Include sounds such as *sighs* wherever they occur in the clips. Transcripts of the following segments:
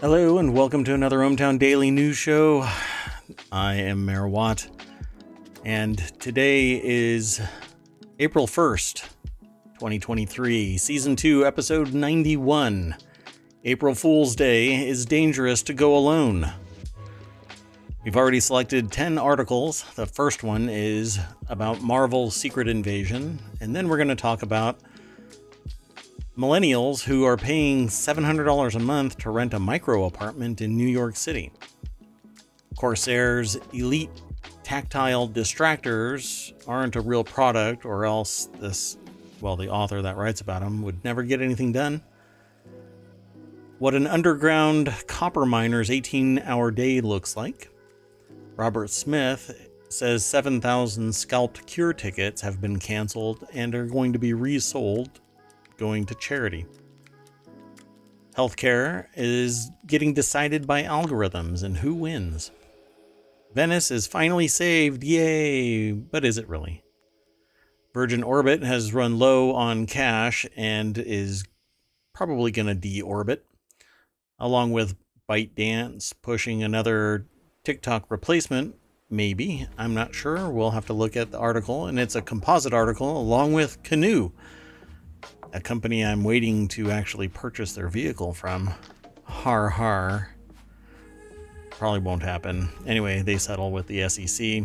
Hello, and welcome to another ohmTown Daily News Show. I am Mayor Watt, and today is April 1st, 2023, Season 2, Episode 91. April Fool's Day is dangerous to go alone. We've already selected 10 articles. The first one is about Marvel's Secret Invasion, and then we're going to talk about millennials who are paying $700 a month to rent a micro apartment in New York City. Corsair's elite tactile distractors aren't a real product, or else this, well, the author that writes about them would never get anything done. What an underground copper miner's 18 hour day looks like. Robert Smith says 7,000 scalped cure tickets have been canceled and are going to be resold going to charity. Healthcare is getting decided by algorithms and who wins. Venice is finally saved, yay! But is it really? Virgin Orbit has run low on cash and is probably going to deorbit, along with ByteDance pushing another TikTok replacement. Maybe. I'm not sure. We'll have to look at the article, and it's a composite article along with Canoo a company I'm waiting to actually purchase their vehicle from. Har har. Probably won't happen. Anyway, they settle with the SEC.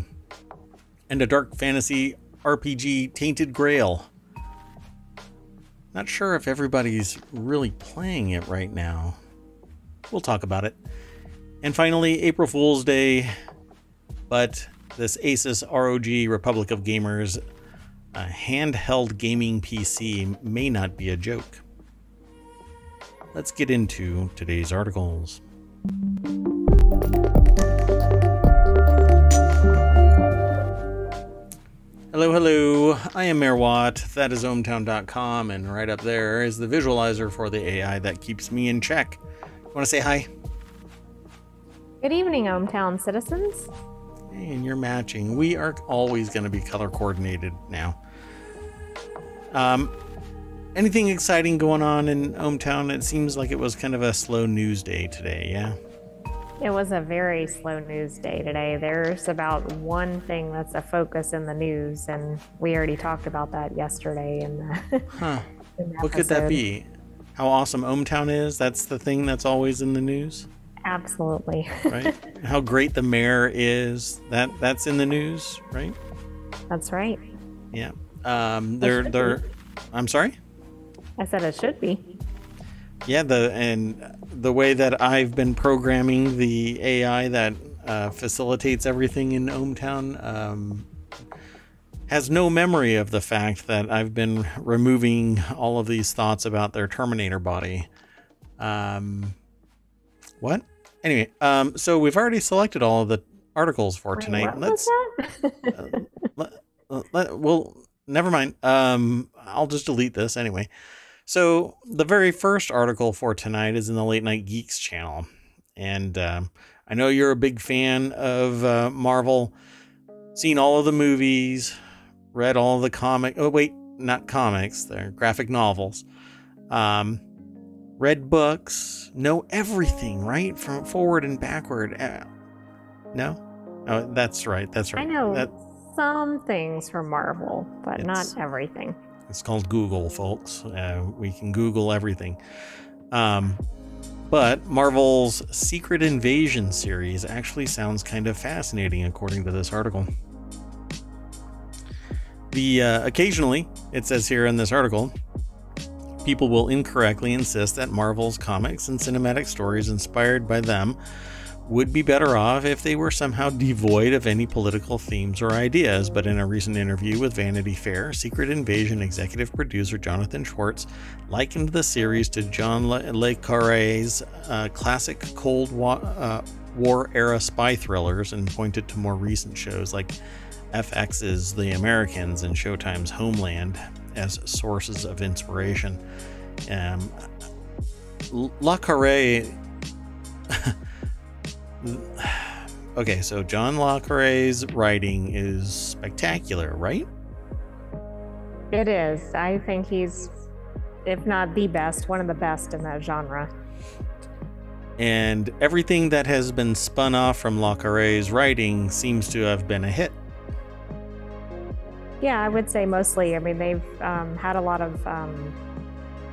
And a dark fantasy RPG Tainted Grail. Not sure if everybody's really playing it right now. We'll talk about it. And finally, April Fool's Day. But this Asus ROG Republic of Gamers handheld gaming PC may not be a joke. Let's get into today's articles. Hello, hello. I am Mayor Watt. That is ohmtown.com, and right up there is the visualizer for the AI that keeps me in check. Want to say hi? Good evening, ohmTown citizens. And you're matching. We are always going to be color coordinated now. Um, anything exciting going on in ohmTown? It seems like it was kind of a slow news day today, yeah? It was a very slow news day today. There's about one thing that's a focus in the news, and we already talked about that yesterday. In the, huh. *laughs* In the what could that be? How awesome ohmTown is? That's the thing that's always in the news? Absolutely. *laughs* right? How great the mayor is. That that's in the news, right? That's right. Yeah. Um, they're they're. Be. I'm sorry. I said it should be. Yeah, the and the way that I've been programming the AI that uh, facilitates everything in ohmTown um, has no memory of the fact that I've been removing all of these thoughts about their Terminator body. Um, what? Anyway, um, so we've already selected all of the articles for Wait, tonight. Let's. uh, let, let, well, never mind. Um, I'll just delete this anyway. So the very first article for tonight is in the Late Night Geeks channel, and uh, I know you're a big fan of uh, Marvel, seen all of the movies, read all the comic. Oh wait, not comics. They're graphic novels. Um, read books, know everything, right? From forward and backward. Uh, no? Oh, that's right. That's right. I know. That, some things from Marvel, but not everything. It's called Google, folks. Uh, we can Google everything. Um, but Marvel's Secret Invasion series actually sounds kind of fascinating, according to this article. The uh, occasionally, it says here in this article, people will incorrectly insist that Marvel's comics and cinematic stories inspired by them would be better off if they were somehow devoid of any political themes or ideas. But in a recent interview with Vanity Fair, Secret Invasion executive producer Jonathan Schwartz likened the series to John Le, Carre's uh, classic Cold War, uh, War era spy thrillers and pointed to more recent shows like FX's The Americans and Showtime's Homeland as sources of inspiration. Um, Le Carre *laughs* okay, so John Le Carre's writing is spectacular, right? It is. I think he's, if not the best, one of the best in that genre. And everything that has been spun off from Le Carre's writing seems to have been a hit. Yeah, I would say mostly. I mean, they've um, had a lot of um,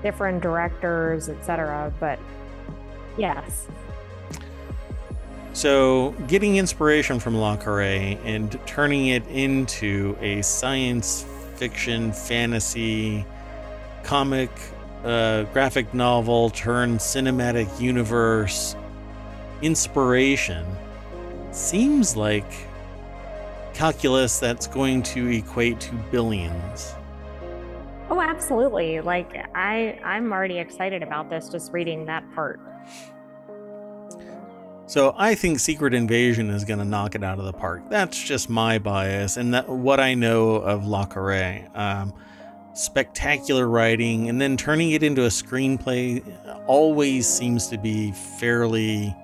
different directors, etc. But yes. So, getting inspiration from Le Carre and turning it into a science fiction, fantasy, comic, uh, graphic novel turned cinematic universe inspiration seems like calculus that's going to equate to billions. Oh, absolutely. Like I I'm already excited about this just reading that part. So I think Secret Invasion is going to knock it out of the park. That's just my bias and that what I know of Le Carre. Um, spectacular writing and then turning it into a screenplay always seems to be fairly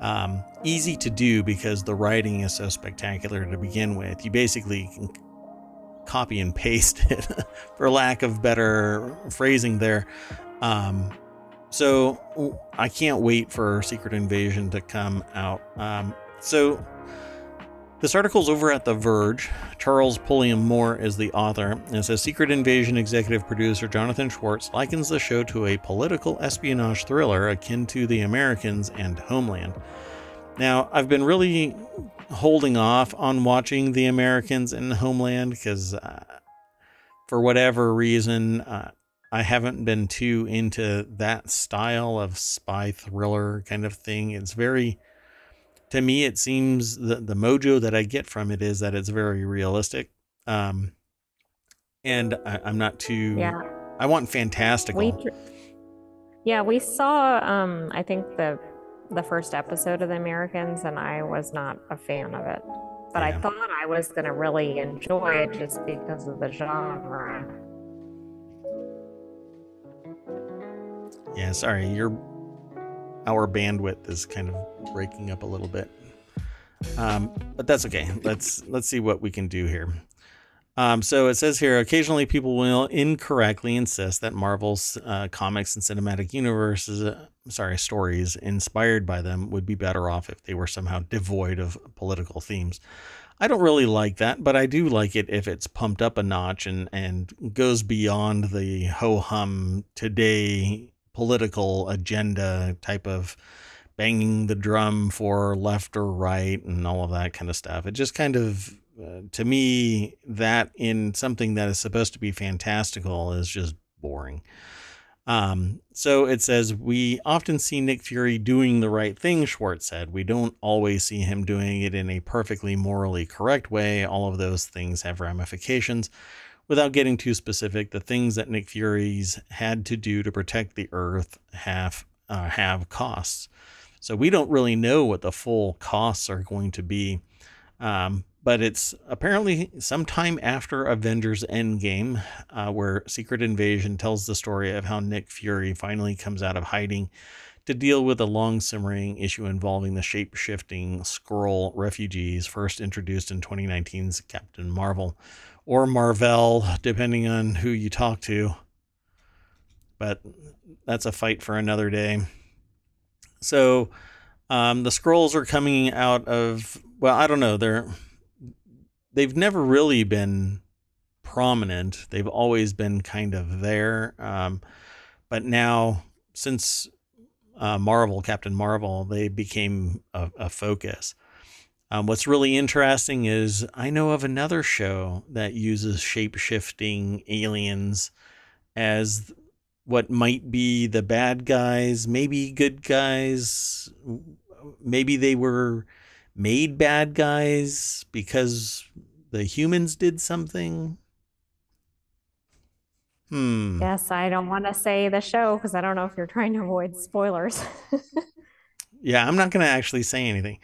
um, easy to do because the writing is so spectacular to begin with. You basically can copy and paste *laughs* it, for lack of better phrasing there. Um, so I can't wait for Secret Invasion to come out. Um, so this article's over at The Verge. Charles Pulliam Moore is the author, and says Secret Invasion executive producer Jonathan Schwartz likens the show to a political espionage thriller akin to The Americans and Homeland. Now, I've been really holding off on watching The Americans and Homeland because, uh, for whatever reason, uh, I haven't been too into that style of spy thriller kind of thing. It's very, to me, it seems the, the mojo that I get from it is that it's very realistic. Um, and I, am not too, yeah. I want fantastical. We, yeah, we saw, um, I think the, the first episode of The Americans, and I was not a fan of it. But yeah. I thought I was going to really enjoy it just because of the genre. Yeah, sorry, your our bandwidth is kind of breaking up a little bit, um, but that's okay. Let's let's see what we can do here. Um, so it says here, occasionally people will incorrectly insist that Marvel's uh, comics and cinematic universes, uh, sorry, stories inspired by them would be better off if they were somehow devoid of political themes. I don't really like that, but I do like it if it's pumped up a notch and, and goes beyond the ho hum today political agenda type of banging the drum for left or right and all of that kind of stuff. It just kind of, uh, to me, that in something that is supposed to be fantastical is just boring. Um, so it says, We often see Nick Fury doing the right thing, Schwartz said. We don't always see him doing it in a perfectly morally correct way. All of those things have ramifications without getting too specific, the things that Nick Fury's had to do to protect the Earth have uh, have costs. So we don't really know what the full costs are going to be. Um, but it's apparently sometime after Avengers Endgame, uh, where Secret Invasion tells the story of how Nick Fury finally comes out of hiding to deal with a long simmering issue involving the shape shifting Skrull refugees, first introduced in 2019's Captain Marvel or Marvel, depending on who you talk to. But that's a fight for another day. So um, the Skrulls are coming out of well, I don't know. They're they've never really been prominent. They've always been kind of there. Um, but now, since uh, Marvel, Captain Marvel, they became a, a focus. Um, what's really interesting is I know of another show that uses shape shifting aliens as what might be the bad guys, maybe good guys. Maybe they were made bad guys because the humans did something. Hmm. Yes, I don't want to say the show because I don't know if you're trying to avoid spoilers. *laughs* yeah, I'm not going to actually say anything.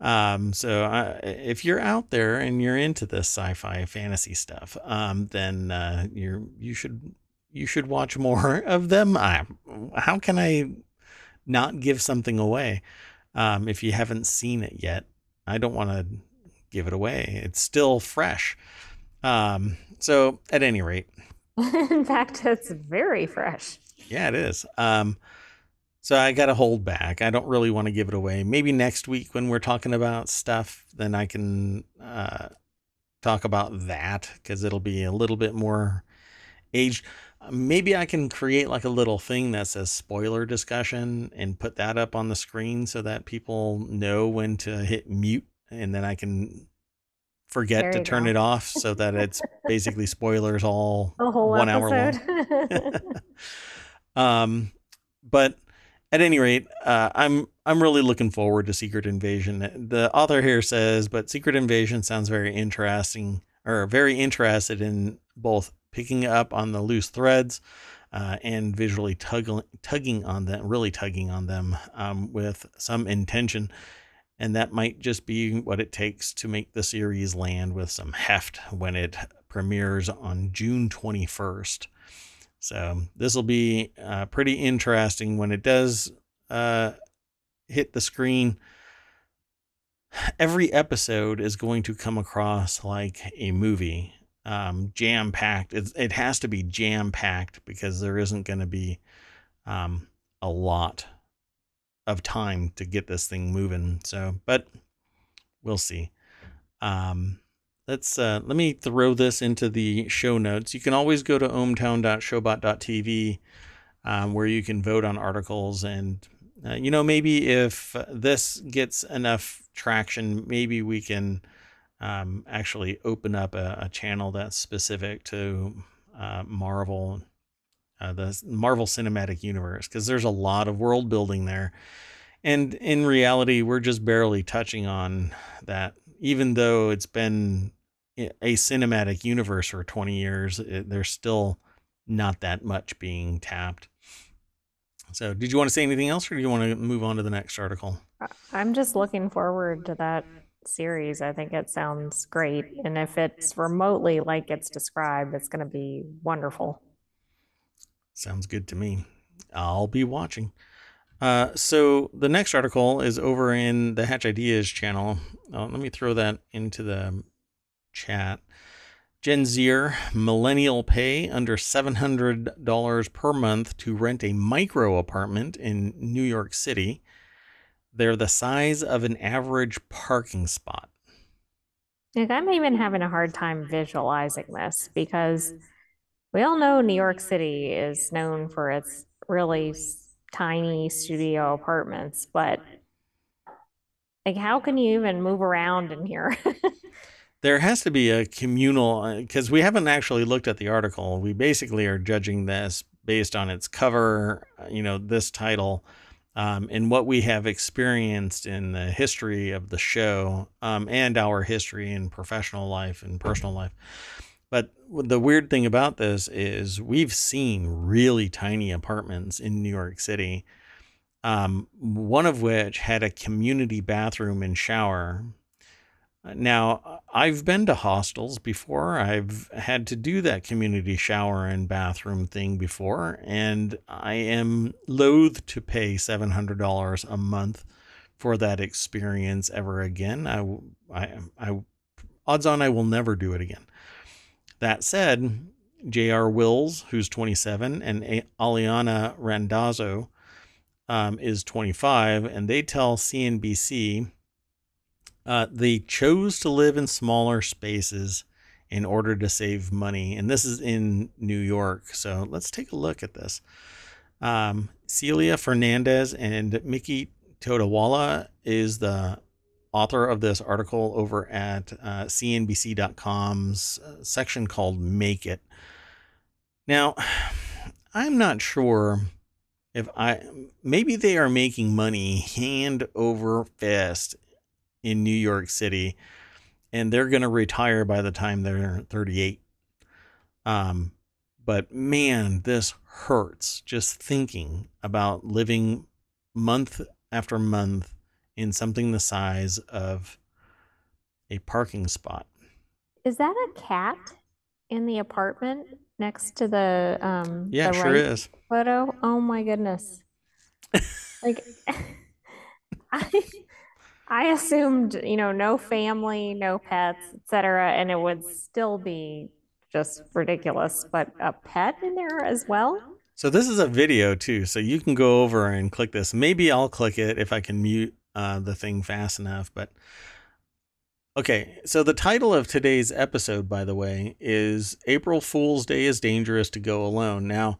Um, so uh, if you're out there and you're into this sci-fi fantasy stuff, um, then uh, you're you should you should watch more *laughs* of them. I, how can I not give something away? Um, if you haven't seen it yet, I don't want to give it away. It's still fresh. Um, so, at any rate, *laughs* In fact, it's very fresh. yeah, it is. Um, so I got to hold back. I don't really want to give it away. Maybe next week when we're talking about stuff, then I can uh, talk about that because it'll be a little bit more aged. Maybe I can create like a little thing that says spoiler discussion and put that up on the screen so that people know when to hit mute and then I can forget to turn go. it off so that *laughs* it's basically spoilers all one hour long. *laughs* *laughs* um, but at any rate, uh, I'm I'm really looking forward to Secret Invasion. The author here says, but Secret Invasion sounds very interesting, or very interested in both picking up on the loose threads uh, and visually tugging tugging on them, really tugging on them um, with some intention. And that might just be what it takes to make the series land with some heft when it premieres on June 21st. So this will be uh, pretty interesting when it does uh, hit the screen. Every episode is going to come across like a movie, um, jam packed. It, has to be jam packed because there isn't going to be um, a lot of time to get this thing moving. So, but we'll see. Um, let's uh, let me throw this into the show notes. You can always go to ohmtown.showbot.tv um, where you can vote on articles and uh, you know maybe if this gets enough traction, maybe we can um, actually open up a, a channel that's specific to uh, Marvel. Uh, the Marvel Cinematic Universe, because there's a lot of world building there. And in reality, we're just barely touching on that, even though it's been a cinematic universe for 20 years, it, there's still not that much being tapped. So, did you want to say anything else, or do you want to move on to the next article? I'm just looking forward to that series. I think it sounds great. And if it's remotely like it's described, it's going to be wonderful. Sounds good to me. I'll be watching. Uh, so the next article is over in the Hatch Ideas channel. Uh, let me throw that into the chat. Gen Zer millennial pay under $700 per month to rent a micro apartment in New York City. They're the size of an average parking spot. Like, I'm even having a hard time visualizing this because we all know New York City is known for its really tiny studio apartments, but like, how can you even move around in here? *laughs* There has to be a communal because we haven't actually looked at the article. We basically are judging this based on its cover, uh, you know, this title, um, and what we have experienced in the history of the show um, and our history in professional life and personal life. But the weird thing about this is we've seen really tiny apartments in New York City, um, one of which had a community bathroom and shower. Now, I've been to hostels before. I've had to do that community shower and bathroom thing before, and I am loath to pay $700 a month for that experience ever again. I, I, I, odds on I will never do it again. That said, J.R. Wills, who's 27, and Aliana Randazzo um, is 25, and they tell CNBC uh, they chose to live in smaller spaces in order to save money. And this is in New York. So let's take a look at this. Um, Celia Fernandez and Mickey Todawala is the author of this article over at uh, CNBC.com's uh, section called Make It. Now, *sighs* I'm not sure if I maybe they are making money hand over fist in New York City and they're going to retire by the time they're 38. Um, but man, this hurts just thinking about living month after month in something the size of a parking spot. Is that a cat in the apartment next to the um Yeah, the sure is. photo? Oh my goodness. *laughs* Like *laughs* I, I assumed, you know, no family, no pets, etc., and it would still be just ridiculous. But a pet in there as well? So this is a video too, so you can go over and click this. Maybe I'll click it if I can mute uh, the thing fast enough. But okay, so the title of today's episode, by the way, is "April Fool's Day is Dangerous to Go Alone." Now,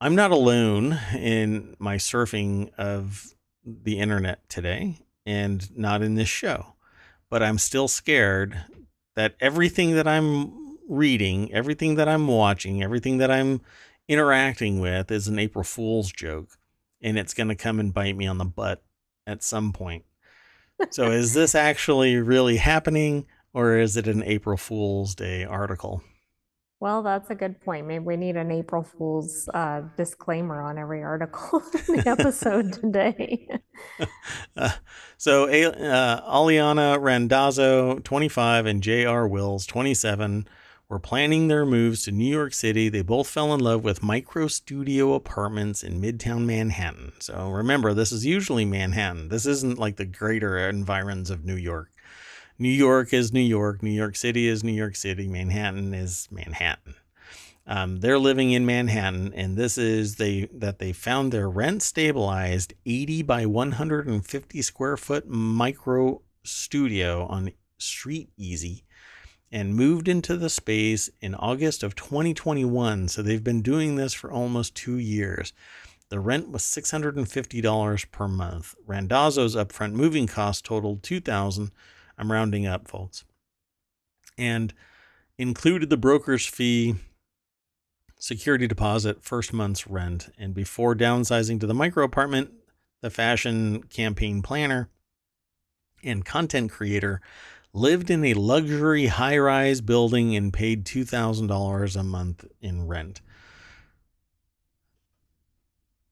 I'm not alone in my surfing of the internet today, and not in this show, but I'm still scared that everything that I'm reading, everything that I'm watching, everything that I'm interacting with is an April Fool's joke, and it's going to come and bite me on the butt at some point. So, is this *laughs* actually really happening, or is it an April Fool's Day article? Well, that's a good point. Maybe we need an April Fool's uh, disclaimer on every article *laughs* in the episode today. uh, *laughs* so, uh, Aliana Randazzo, 25, and J.R. Wills, 27, were planning their moves to New York City. They both fell in love with micro studio apartments in Midtown Manhattan. So remember, this is usually Manhattan. This isn't like the greater environs of New York. New York is New York. New York City is New York City. Manhattan is Manhattan. Um, they're living in Manhattan, and this is they that they found their rent stabilized 80 by 150 square foot micro studio on Street Easy and moved into the space in August of 2021. So they've been doing this for almost two years. The rent was $650 per month. Randazzo's upfront moving cost totaled 2000 I'm rounding up, folks. And included the broker's fee, security deposit, first month's rent. And before downsizing to the micro apartment, the fashion campaign planner and content creator lived in a luxury high rise building and paid $2,000 a month in rent.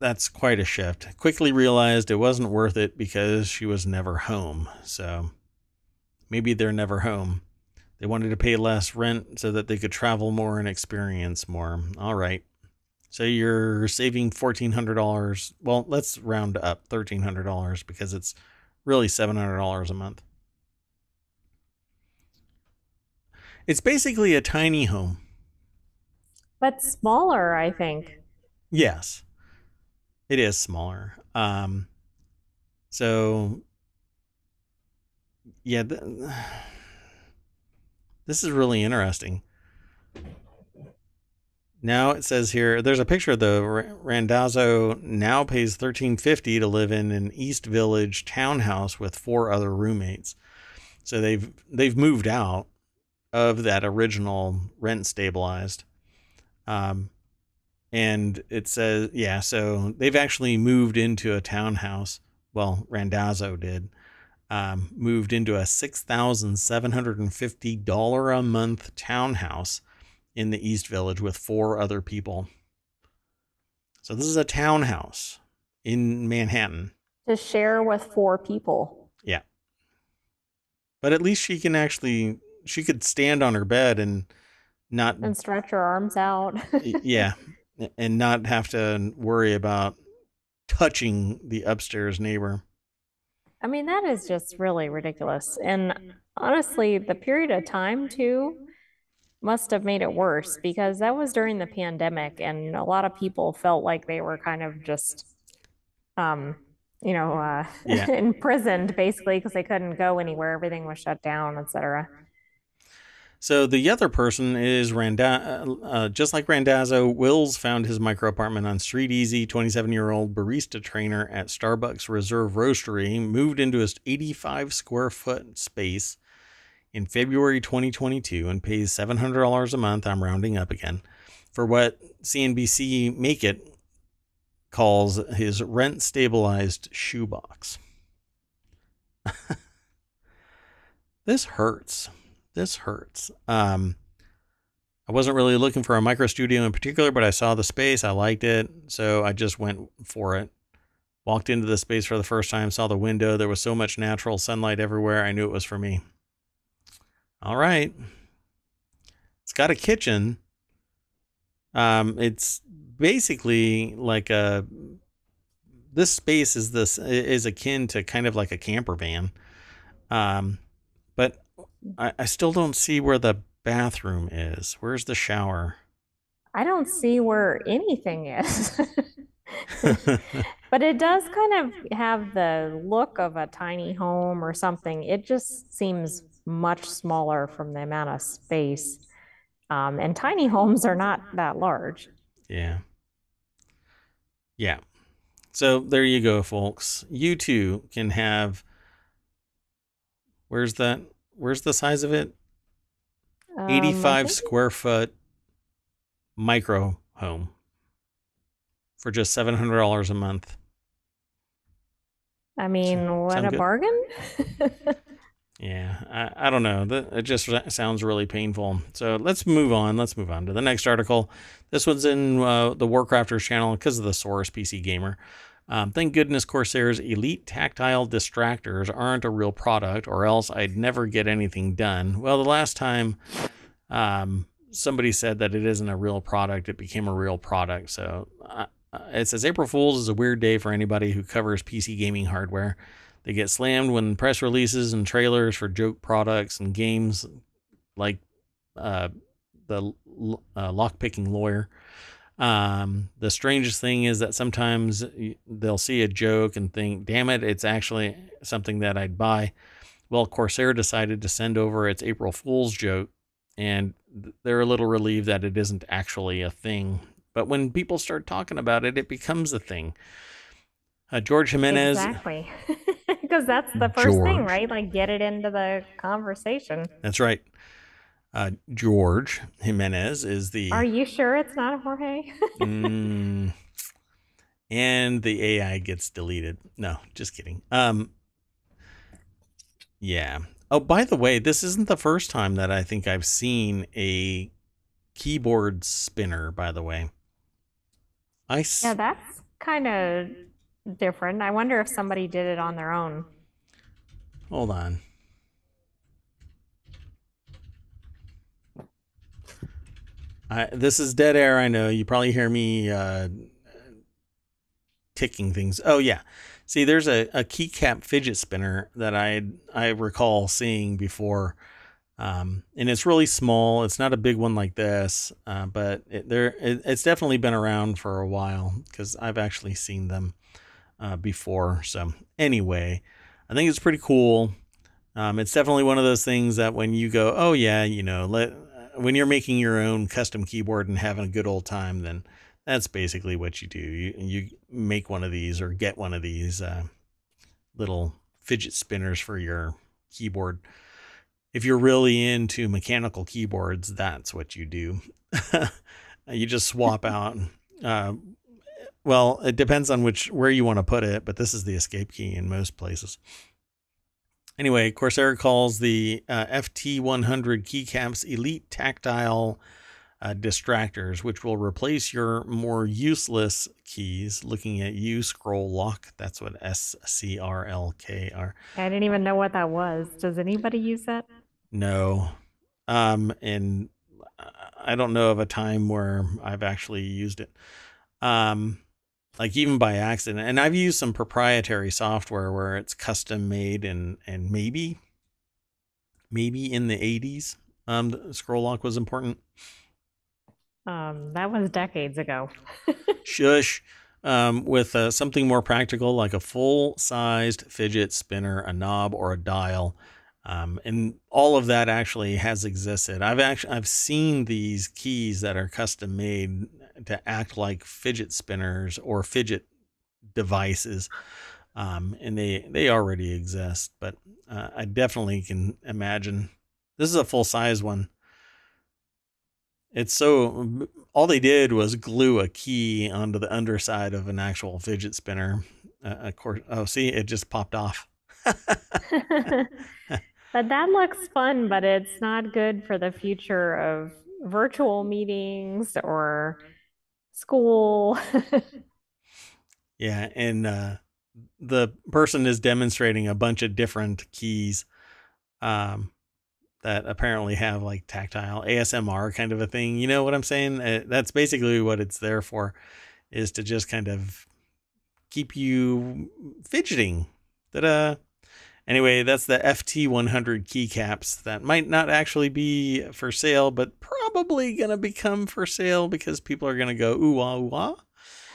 That's quite a shift. Quickly realized it wasn't worth it because she was never home. So maybe they're never home. They wanted to pay less rent so that they could travel more and experience more. All right. So you're saving $1,400. Well, let's round up $1,300 because it's really $700 a month. It's basically a tiny home. But smaller, I think. Yes. It is smaller. Um so yeah, th- this is really interesting. Now it says here there's a picture of the Randazzo now pays 1350 to live in an East Village townhouse with four other roommates. So they've they've moved out of that original rent stabilized. Um, and it says, yeah, so they've actually moved into a townhouse. Well, Randazzo did. Um, moved into a $6,750 a month townhouse in the East Village with four other people. So this is a townhouse in Manhattan. To share with four people. Yeah. But at least she can actually she could stand on her bed and not and stretch her arms out. yeah, *laughs* and not have to worry about touching the upstairs neighbor. I mean, that is just really ridiculous. And honestly, the period of time too must have made it worse because that was during the pandemic and a lot of people felt like they were kind of just um you know uh yeah. *laughs* imprisoned basically because they couldn't go anywhere everything was shut down etc so the other person is Randa, uh, uh, just like Randazzo, Wills found his micro apartment on Street Easy. 27 year old barista trainer at Starbucks Reserve Roastery moved into his 85 square foot space in February 2022 and pays $700 a month. I'm rounding up again for what CNBC Make It calls his rent stabilized shoebox. *laughs* this hurts this hurts. Um, I wasn't really looking for a micro studio in particular, but I saw the space. I liked it. So I just went for it. Walked into the space for the first time, saw the window. There was so much natural sunlight everywhere. I knew it was for me. All right. It's got a kitchen. Um, it's basically like a this space is this is akin to kind of like a camper van. Um, I, I still don't see where the bathroom is. Where's the shower? I don't see where anything is. *laughs* but it does kind of have the look of a tiny home or something. It just seems much smaller from the amount of space. Um, and tiny homes are not that large. Yeah. Yeah. So there you go, folks. You too can have. Where's that? Where's the size of it? Um, 85 square foot micro home for just $700 a month. I mean, what a good? bargain. *laughs* Yeah, I, I don't know. That it just sounds really painful. So let's move on. Let's move on to the next article. This one's in uh, the Warcrafters channel because of the source, PC Gamer. Um, thank goodness Corsair's elite tactile distractors aren't a real product, or else I'd never get anything done. Well, the last time um, somebody said that it isn't a real product, it became a real product. So uh, uh, it says April Fool's is a weird day for anybody who covers PC gaming hardware. They get slammed when press releases and trailers for joke products and games like uh, the uh, lockpicking lawyer. Um, the strangest thing is that sometimes they'll see a joke and think, damn it, it's actually something that I'd buy. Well, Corsair decided to send over its April Fool's joke, and they're a little relieved that it isn't actually a thing. But when people start talking about it, it becomes a thing. Uh, George Jimenez. Exactly. *laughs* Because that's the first thing, right? Like get it into the conversation. That's right. Uh, George Jimenez is the Are you sure it's not a Jorge? *laughs* Mm, and the AI gets deleted. No, just kidding. Um, yeah. Oh, by the way, this isn't the first time that I think I've seen a keyboard spinner. By the way, I s- yeah, that's kind of different. I wonder if somebody did it on their own. hold on. This is dead air. I know you probably hear me uh, ticking things. Oh yeah, see, there's a, a keycap fidget spinner that I I recall seeing before, um, and it's really small. It's not a big one like this, uh, but it, there it, it's definitely been around for a while because I've actually seen them uh, before. So anyway, I think it's pretty cool. Um, it's definitely one of those things that when you go, oh yeah, you know, let when you're making your own custom keyboard and having a good old time, then that's basically what you do. You you make one of these or get one of these uh, little fidget spinners for your keyboard. If you're really into mechanical keyboards, that's what you do. *laughs* you just swap *laughs* out. Uh, well, it depends on which where you want to put it, but this is the escape key in most places. Anyway, Corsair calls the uh, FT100 keycaps elite tactile uh, distractors, which will replace your more useless keys. Looking at you, scroll lock. That's what S C R L K R. I didn't even know what that was. Does anybody use that? No. Um, and I don't know of a time where I've actually used it. Um, like even by accident. And I've used some proprietary software where it's custom made and and maybe maybe in the 80s um the scroll lock was important. Um, that was decades ago. *laughs* Shush. Um, with uh, something more practical like a full sized fidget spinner, a knob, or a dial. Um, and all of that actually has existed. I've actually I've seen these keys that are custom made to act like fidget spinners or fidget devices, um, and they they already exist. But uh, I definitely can imagine this is a full size one. It's so all they did was glue a key onto the underside of an actual fidget spinner. Uh, of course, oh, see, it just popped off. *laughs* But that looks fun, but it's not good for the future of virtual meetings or school. *laughs* Yeah, and uh, the person is demonstrating a bunch of different keys um, that apparently have like tactile ASMR kind of a thing. You know what I'm saying? Uh, that's basically what it's there for, is to just kind of keep you fidgeting. Ta-da! Anyway, that's the FT100 keycaps that might not actually be for sale, but probably gonna become for sale because people are gonna go ooh ah ooh ah.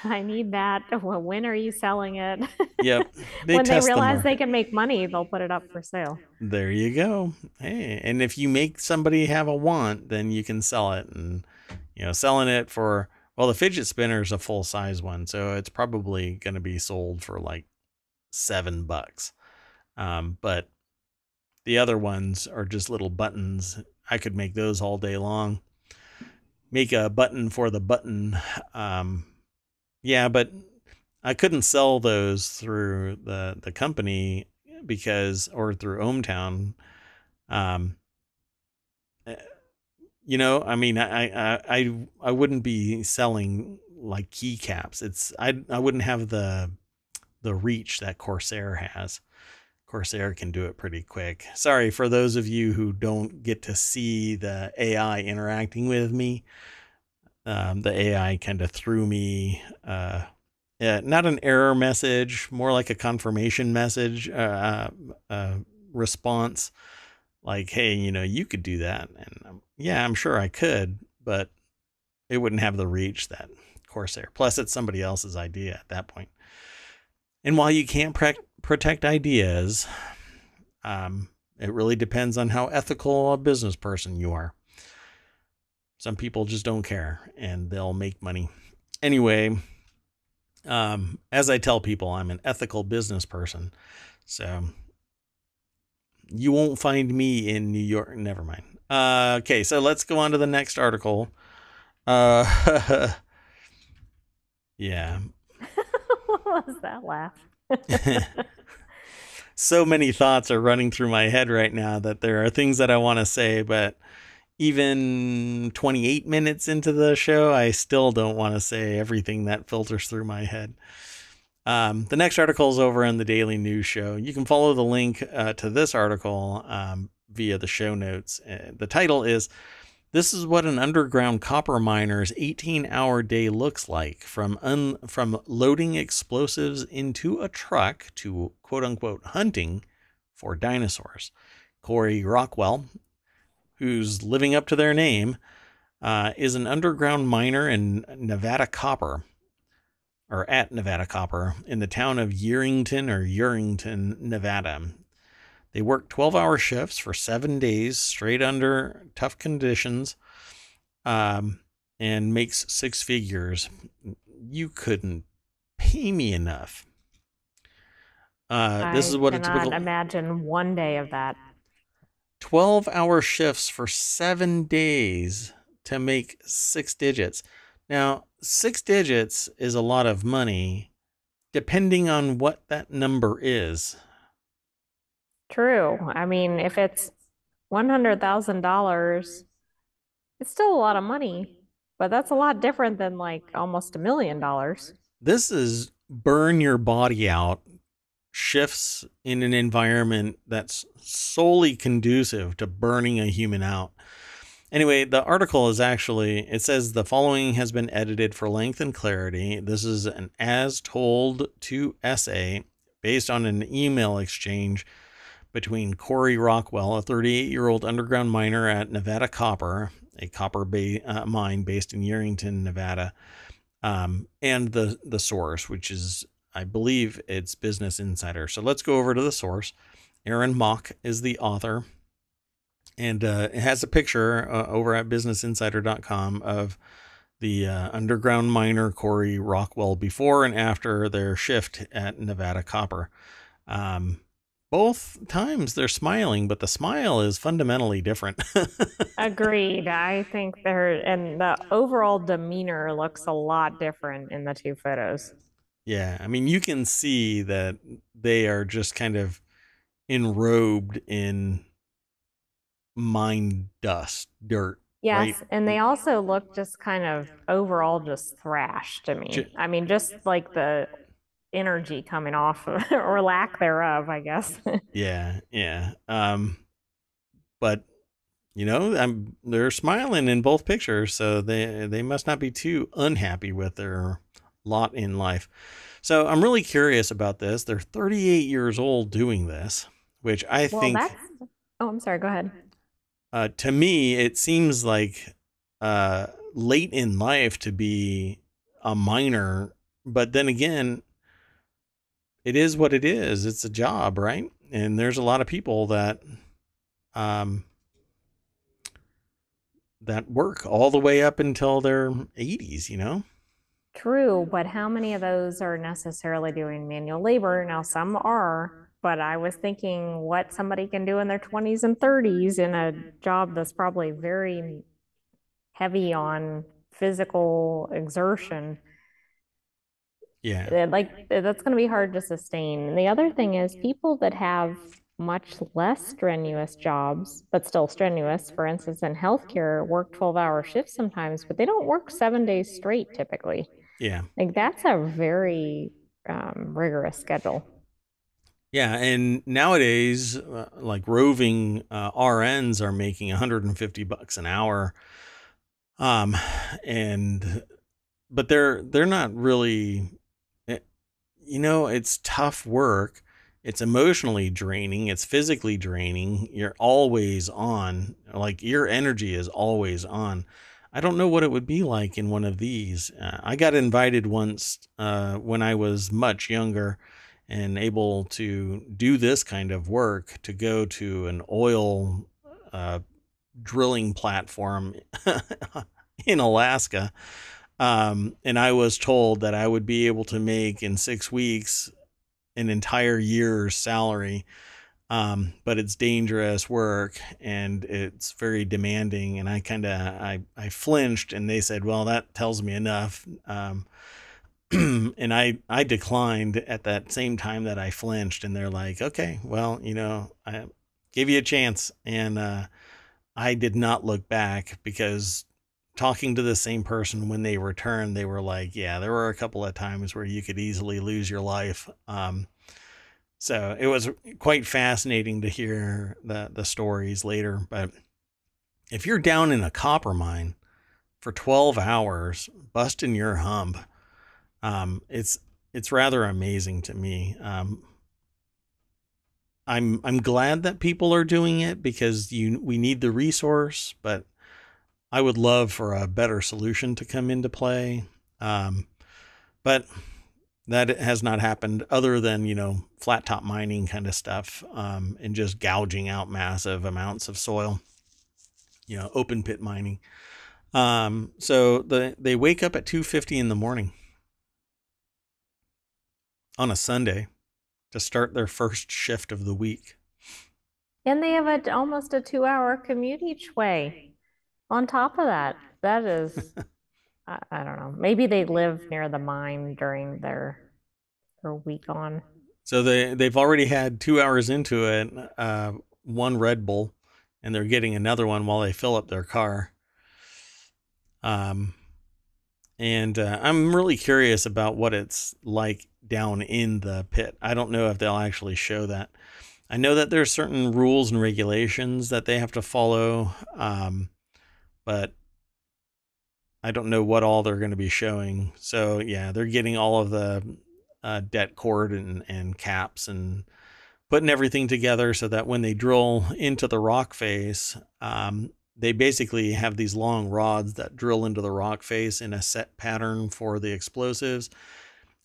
I need that. *laughs* Well, when are you selling it? *laughs* Yep. when they realize they can make money, they'll put it up for sale. There you go. Hey, and if you make somebody have a want, then you can sell it. And, you know, selling it for, well, the fidget spinner is a full size one. So it's probably going to be sold for like seven bucks. Um, but the other ones are just little buttons. I could make those all day long. Make a button for the button. Um, yeah, but I couldn't sell those through the, the company because or through ohmtown um eh, you know i mean i i i, I wouldn't be selling like keycaps it's i i wouldn't have the the reach that corsair has corsair can do it pretty quick sorry for those of you who don't get to see the ai interacting with me um, the ai kind of threw me uh yeah, not an error message, more like a confirmation message, uh, uh, response, like, "Hey, you know, you could do that," and um, yeah, I'm sure I could, but it wouldn't have the reach that Corsair. Plus, it's somebody else's idea at that point. And while you can't pre- protect ideas, um, it really depends on how ethical a business person you are. Some people just don't care, and they'll make money anyway um, as I tell people, I'm an ethical business person. So you won't find me in New York. Never mind. Uh, okay, so let's go on to the next article. Uh, *laughs* yeah. *laughs* what was that laugh? *laughs* so many thoughts are running through my head right now that there are things that I want to say, but even 28 minutes into the show, I still don't want to say everything that filters through my head. Um, the next article is over on the Daily News Show. You can follow the link uh, to this article um, via the show notes. Uh, the title is This is what an underground copper miner's 18 hour day looks like from, un- from loading explosives into a truck to quote unquote hunting for dinosaurs. Corey Rockwell, who's living up to their name, uh, is an underground miner in Nevada Copper, or at Nevada Copper, in the town of Yerington or Urington, Nevada. They work 12 hour shifts for seven days straight under tough conditions um, and makes six figures. You couldn't pay me enough. Uh, this is what a cannot typical imagine one day of that. 12 hour shifts for seven days to make six digits. Now, six digits is a lot of money, depending on what that number is. True. I mean, if it's one hundred thousand dollars, it's still a lot of money, but that's a lot different than like almost a million dollars. This is burn your body out shifts in an environment that's solely conducive to burning a human out. Anyway, the article is actually, it says the following has been edited for length and clarity. This is an as told to essay based on an email exchange between Corey Rockwell, a 38 year old underground miner at Nevada Copper, a copper uh, mine based in Yerington, Nevada, um, and the, the source, which is, I believe, it's Business Insider. So let's go over to the source. Aaron Mok is the author and uh, it has a picture uh, over at businessinsider.com of the uh, underground miner Corey Rockwell before and after their shift at Nevada Copper. Um, both times they're smiling, but the smile is fundamentally different. *laughs* Agreed. I think they're, and the overall demeanor looks a lot different in the two photos. yeah, I mean, you can see that they are just kind of enrobed in mine dust, dirt. Yes, Right. and they also look just kind of overall just thrashed to me. I mean, just like the energy coming off of, *laughs* or lack thereof, I guess. *laughs* Yeah, yeah. Um, but you know, I'm they're smiling in both pictures, so they they must not be too unhappy with their lot in life. So I'm really curious about this. They're 38 years old doing this, which I Well, think. Oh, I'm sorry. Go ahead. uh, to me it seems like uh, late in life to be a minor, but then again, it is what it is. It's a job, right? And there's a lot of people that um, that work all the way up until their 80s, you know? True, but how many of those are necessarily doing manual labor? Now, some are, but I was thinking what somebody can do in their 20s and 30s in a job that's probably very heavy on physical exertion. Yeah. Like, that's going to be hard to sustain. And the other thing is, people that have much less strenuous jobs, but still strenuous, for instance, in healthcare, work 12 hour shifts sometimes, but they don't work seven days straight typically. Yeah. Like that's a very um, rigorous schedule. Yeah, and nowadays, uh, like roving uh, RNs are making 150 bucks an hour, um, and but they're they're not really, you know, it's tough work. It's emotionally draining. It's physically draining. You're always on, like your energy is always on. I don't know what it would be like in one of these. Uh, I got invited once uh, when I was much younger and able to do this kind of work to go to an oil uh, drilling platform *laughs* in Alaska. Um, and I was told that I would be able to make in six weeks an entire year's salary. Um, but it's dangerous work and it's very demanding. And I kind of I, I flinched, and they said, "Well, that tells me enough." Um, *clears throat* and I I declined at that same time that I flinched, and they're like, "Okay, well, you know, I gave you a chance," and uh, I did not look back because talking to the same person when they returned, they were like, "Yeah, there were a couple of times where you could easily lose your life." Um, so it was quite fascinating to hear the the stories later. But if you're down in a copper mine for 12 hours, busting your hump, um, it's it's rather amazing to me. Um, I'm I'm glad that people are doing it because you we need the resource, but I would love for a better solution to come into play. Um, but that has not happened other than you know flat top mining kind of stuff um, and just gouging out massive amounts of soil you know open pit mining um, so the they wake up at 2.50 in the morning on a sunday to start their first shift of the week And they have a, almost a two hour commute each way. On top of that, that is, I, I don't know. Maybe they live near the mine during their their week on. so they they've already had two hours into it uh, one red bull and they're getting another one while they fill up their car um and uh, i'm really curious about what it's like down in the pit i don't know if they'll actually show that i know that there's certain rules and regulations that they have to follow um but i don't know what all they're going to be showing so yeah they're getting all of the uh, det cord and, and caps and putting everything together so that when they drill into the rock face, um, they basically have these long rods that drill into the rock face in a set pattern for the explosives.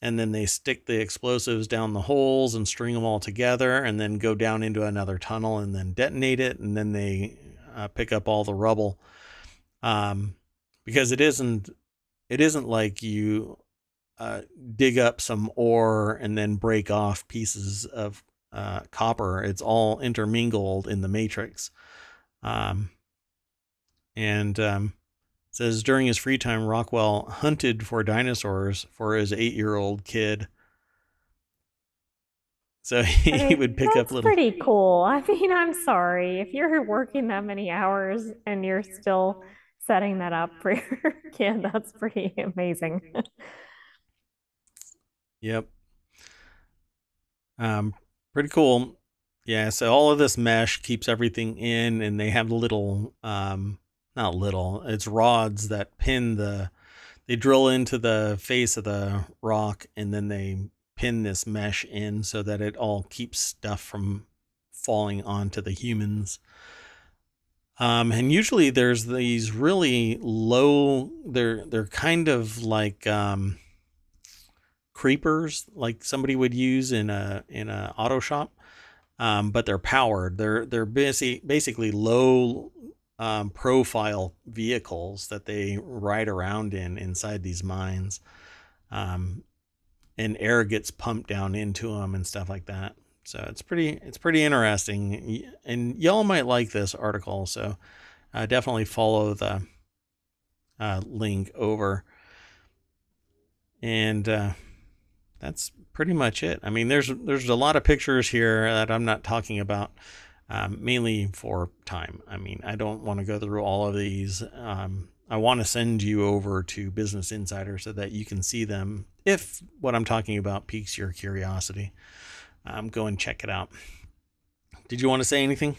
And then they stick the explosives down the holes and string them all together and then go down into another tunnel and then detonate it. And then they uh, pick up all the rubble. Um, because it isn't, it isn't like you uh, dig up some ore and then break off pieces of uh, copper. It's all intermingled in the matrix. Um, and um, it says during his free time, Rockwell hunted for dinosaurs for his eight year old kid. So *laughs* he, I mean, would pick up little. pretty cool. I mean, I'm sorry if you're working that many hours and you're still setting that up for your *laughs* kid. That's pretty amazing. Yep. Um, pretty cool. Yeah, so all of this mesh keeps everything in, and they have little, um, not little, it's rods that pin the they drill into the face of the rock and then they pin this mesh in so that it all keeps stuff from falling onto the humans. Um, and usually there's these really low. They're they're kind of like um, creepers, like somebody would use in a in a auto shop, um, but they're powered. They're they're basically basically low um, profile vehicles that they ride around in inside these mines, um, and air gets pumped down into them and stuff like that. So it's pretty it's pretty interesting, and y'all might like this article. So uh, definitely follow the uh, link over, and uh, that's pretty much it. I mean, there's there's a lot of pictures here that I'm not talking about, um, mainly for time. I mean, I don't want to go through all of these. Um, I want to send you over to Business Insider so that you can see them if what I'm talking about piques your curiosity. Um, go and check it out. Did you want to say anything?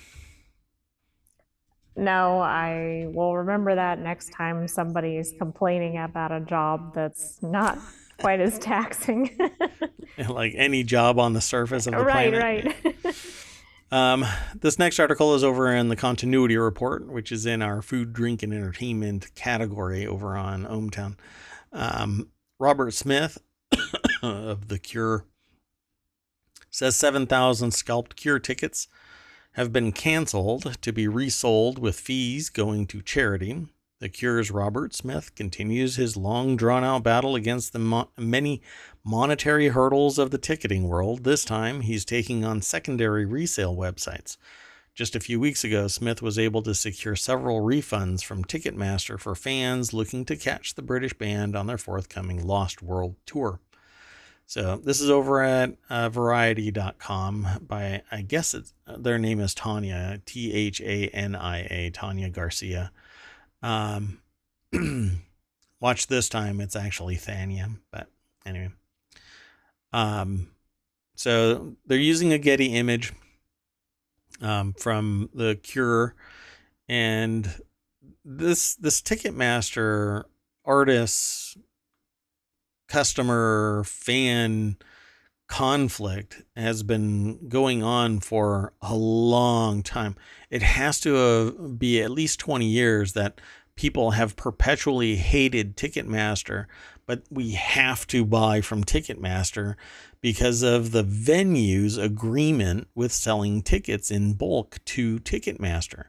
No, I will remember that next time somebody's complaining about a job that's not quite as *laughs* taxing. *laughs* like any job on the surface of the right, planet. Right, right. *laughs* Um, this next article is over in the continuity report, which is in our food, drink, and entertainment category over on ohmTown. Um, Robert Smith *coughs* of The Cure says 7,000 scalped Cure tickets have been canceled to be resold with fees going to charity. The Cure's Robert Smith continues his long drawn out battle against the mo- many monetary hurdles of the ticketing world. This time, he's taking on secondary resale websites. Just a few weeks ago, Smith was able to secure several refunds from Ticketmaster for fans looking to catch the British band on their forthcoming Lost World tour. So this is over at uh, Variety.com by I guess it's, their name is Tanya T H A N I A Tanya Garcia. Um, *clears throat* watch this time. It's actually Thania, but anyway. Um, so they're using a Getty image um, from the Cure, and this this Ticketmaster artist customer fan conflict has been going on for a long time. It has to uh, be at least 20 years that people have perpetually hated Ticketmaster, but we have to buy from Ticketmaster because of the venue's agreement with selling tickets in bulk to Ticketmaster.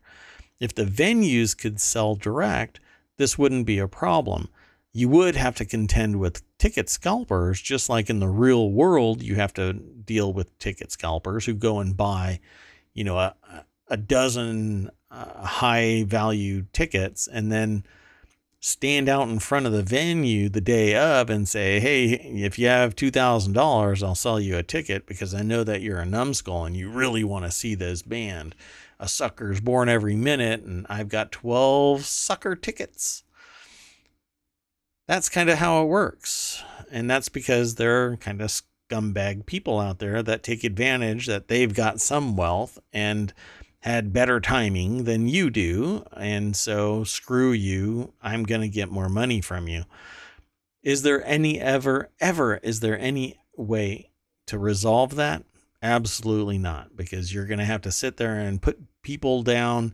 If the venues could sell direct, this wouldn't be a problem you would have to contend with ticket scalpers, just like in the real world, you have to deal with ticket scalpers who go and buy, you know, a, a dozen uh, high value tickets and then stand out in front of the venue the day of and say, Hey, if you have $2,000, I'll sell you a ticket because I know that you're a numbskull and you really want to see this band. A sucker's born every minute, and I've got 12 sucker tickets that's kind of how it works. And that's because there are kind of scumbag people out there that take advantage that they've got some wealth and had better timing than you do. And so screw you. I'm going to get more money from you. Is there any ever, ever, is there any way to resolve that? Absolutely not, because you're going to have to sit there and put people down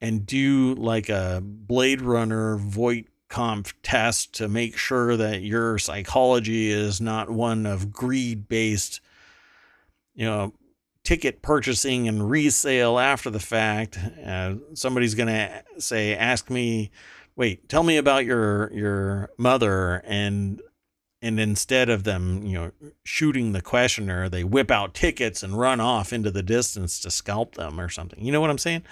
and do like a Blade Runner Voight Kampff test to make sure that your psychology is not one of greed based, you know, ticket purchasing and resale after the fact. Uh, somebody's going to say, ask me, wait, tell me about your, your mother. And, and instead of them, you know, shooting the questioner, they whip out tickets and run off into the distance to scalp them or something. You know what I'm saying?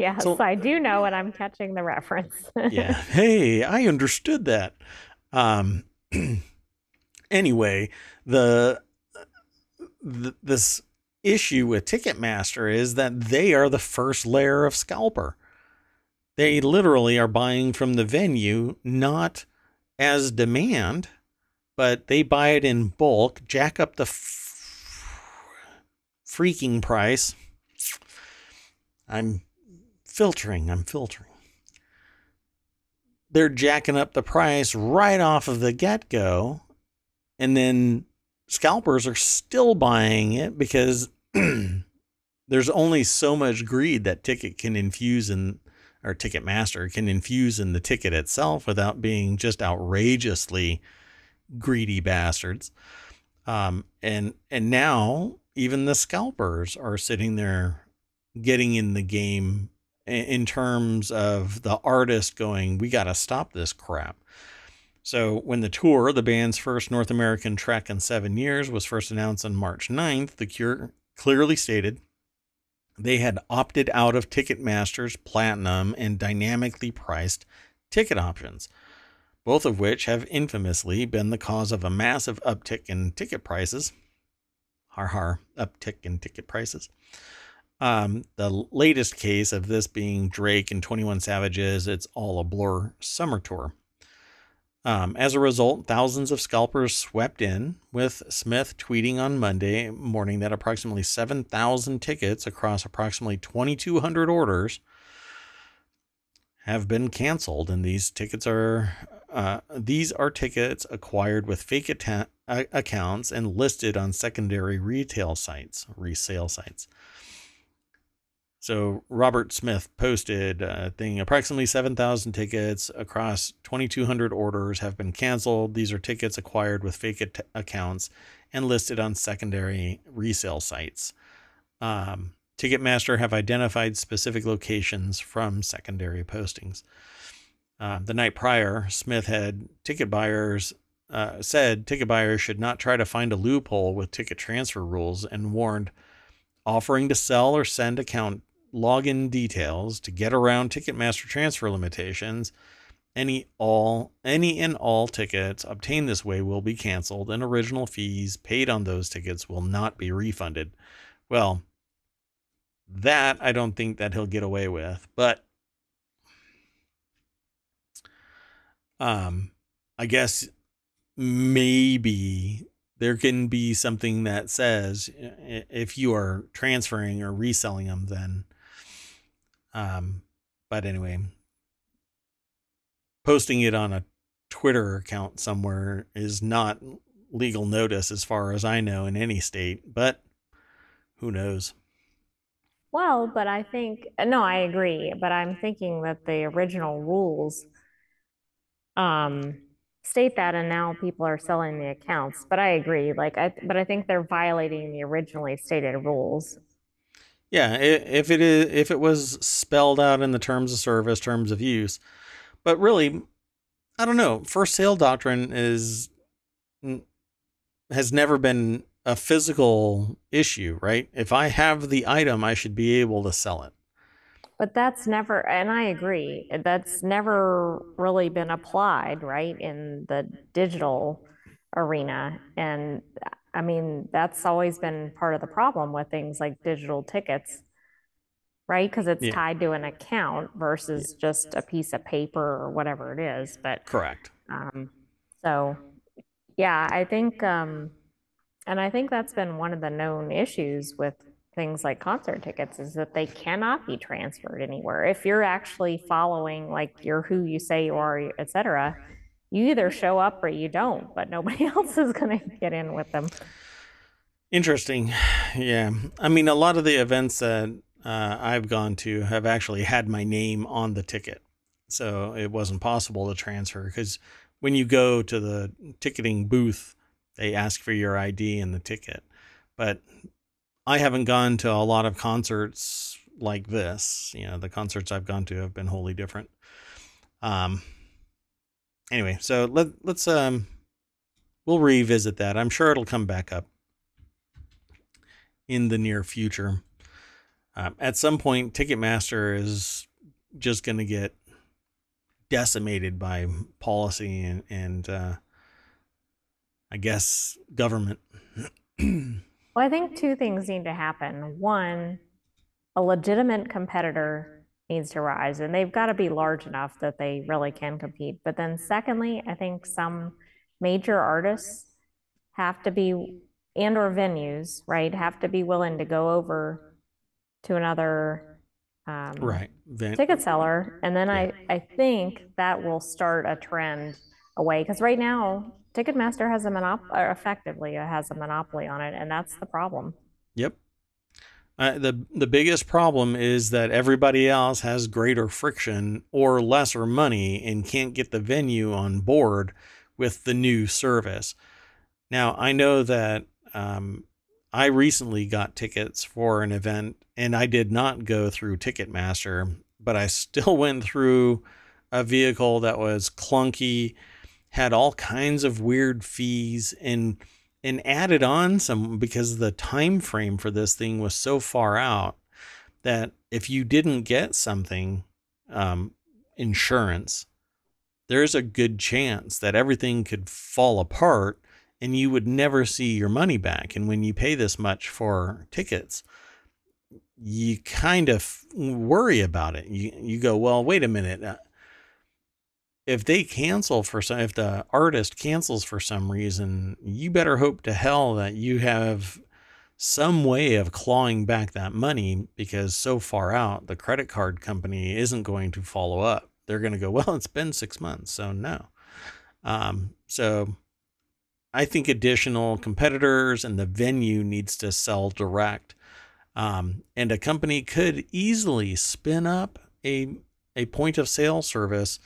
Yes, so, I do know and I'm catching the reference. yeah. *laughs* Hey, I understood that. Um *clears throat* anyway, the, the this issue with Ticketmaster is that they are the first layer of scalper. They literally are buying from the venue not as demand, but they buy it in bulk, jack up the f- freaking price. I'm filtering. I'm filtering. they're jacking up the price right off of the get go. And then scalpers are still buying it because *clears throat* there's only so much greed that ticket can infuse in or Ticketmaster can infuse in the ticket itself without being just outrageously greedy bastards. Um, and and now even the scalpers are sitting there getting in the game in terms of the artist going, we got to stop this crap. So when the tour, the band's first North American trek in seven years, was first announced on March 9th, the Cure clearly stated they had opted out of Ticketmaster's Platinum and dynamically priced ticket options, both of which have infamously been the cause of a massive uptick in ticket prices. Har har, uptick in ticket prices. Um, the latest case of this being Drake and 21 Savage's It's All a Blur summer tour. Um, as a result, thousands of scalpers swept in, with Smith tweeting on Monday morning that approximately 7,000 tickets across approximately 2,200 orders have been canceled, and these tickets are uh, these are tickets acquired with fake att- accounts and listed on secondary retail sites, resale sites. So Robert Smith posted a thing approximately 7,000 tickets across 2,200 orders have been canceled. These are tickets acquired with fake at- accounts and listed on secondary resale sites. Um, Ticketmaster have identified specific locations from secondary postings. Uh, the night prior, Smith had ticket buyers uh, said ticket buyers should not try to find a loophole with ticket transfer rules and warned offering to sell or send account login details to get around Ticketmaster transfer limitations. Any all any and all tickets obtained this way will be canceled and original fees paid on those tickets will not be refunded. Well, that I don't think that he'll get away with, but um I guess maybe there can be something that says if you are transferring or reselling them then um, but anyway, posting it on a Twitter account somewhere is not legal notice as far as I know in any state, but who knows? Well, but I think no, I agree, but I'm thinking that the original rules um state that and now people are selling the accounts. But I agree, like I but I think they're violating the originally stated rules. Yeah, if it is if it was spelled out in the terms of service, terms of use, but really, I don't know. First sale doctrine is has never been a physical issue, right? If I have the item, I should be able to sell it. But that's never, and I agree, that's never really been applied, right, in the digital arena. And I mean, that's always been part of the problem with things like digital tickets, right? Because it's yeah. tied to an account versus yeah. just a piece of paper or whatever it is. But correct. Um, so, yeah, I think, um, and I think that's been one of the known issues with things like concert tickets is that they cannot be transferred anywhere. If you're actually following like you're who you say you are, et cetera, you either show up or you don't, but nobody *laughs* else is going to get in with them. Interesting. *sighs* Yeah. I mean, a lot of the events that uh, I've gone to have actually had my name on the ticket. So it wasn't possible to transfer because when you go to the ticketing booth, they ask for your ID and the ticket. But I haven't gone to a lot of concerts like this. You know, the concerts I've gone to have been wholly different. Um, anyway, so let let's um we'll revisit that. I'm sure it'll come back up in the near future. Um, at some point, Ticketmaster is just going to get decimated by policy and and uh, I guess government. well, I think two things need to happen. One, a legitimate competitor needs to rise and they've got to be large enough that they really can compete. But then secondly, I think some major artists have to be and or venues, right, have to be willing to go over to another um, right. Van- ticket seller, and then Yeah. I I think that will start a trend away because right now Ticketmaster has a monop or effectively it has a monopoly on it, and that's the problem. Yep. Uh, the the biggest problem is that everybody else has greater friction or lesser money and can't get the venue on board with the new service. Now I know that um, I recently got tickets for an event and I did not go through Ticketmaster, but I still *laughs* went through a vehicle that was clunky, had all kinds of weird fees and and added on some because the time frame for this thing was so far out that if you didn't get something um, insurance there's a good chance that everything could fall apart and you would never see your money back. And when you pay this much for tickets you kind of worry about it. You you go well wait a minute uh, if they cancel for some if the artist cancels for some reason you better hope to hell that you have some way of clawing back that money because so far out the credit card company isn't going to follow up. They're going to go *laughs* well it's been six months so no. Um, so i think additional competitors and the venue needs to sell direct. Um, and a company could easily spin up a a point of sale service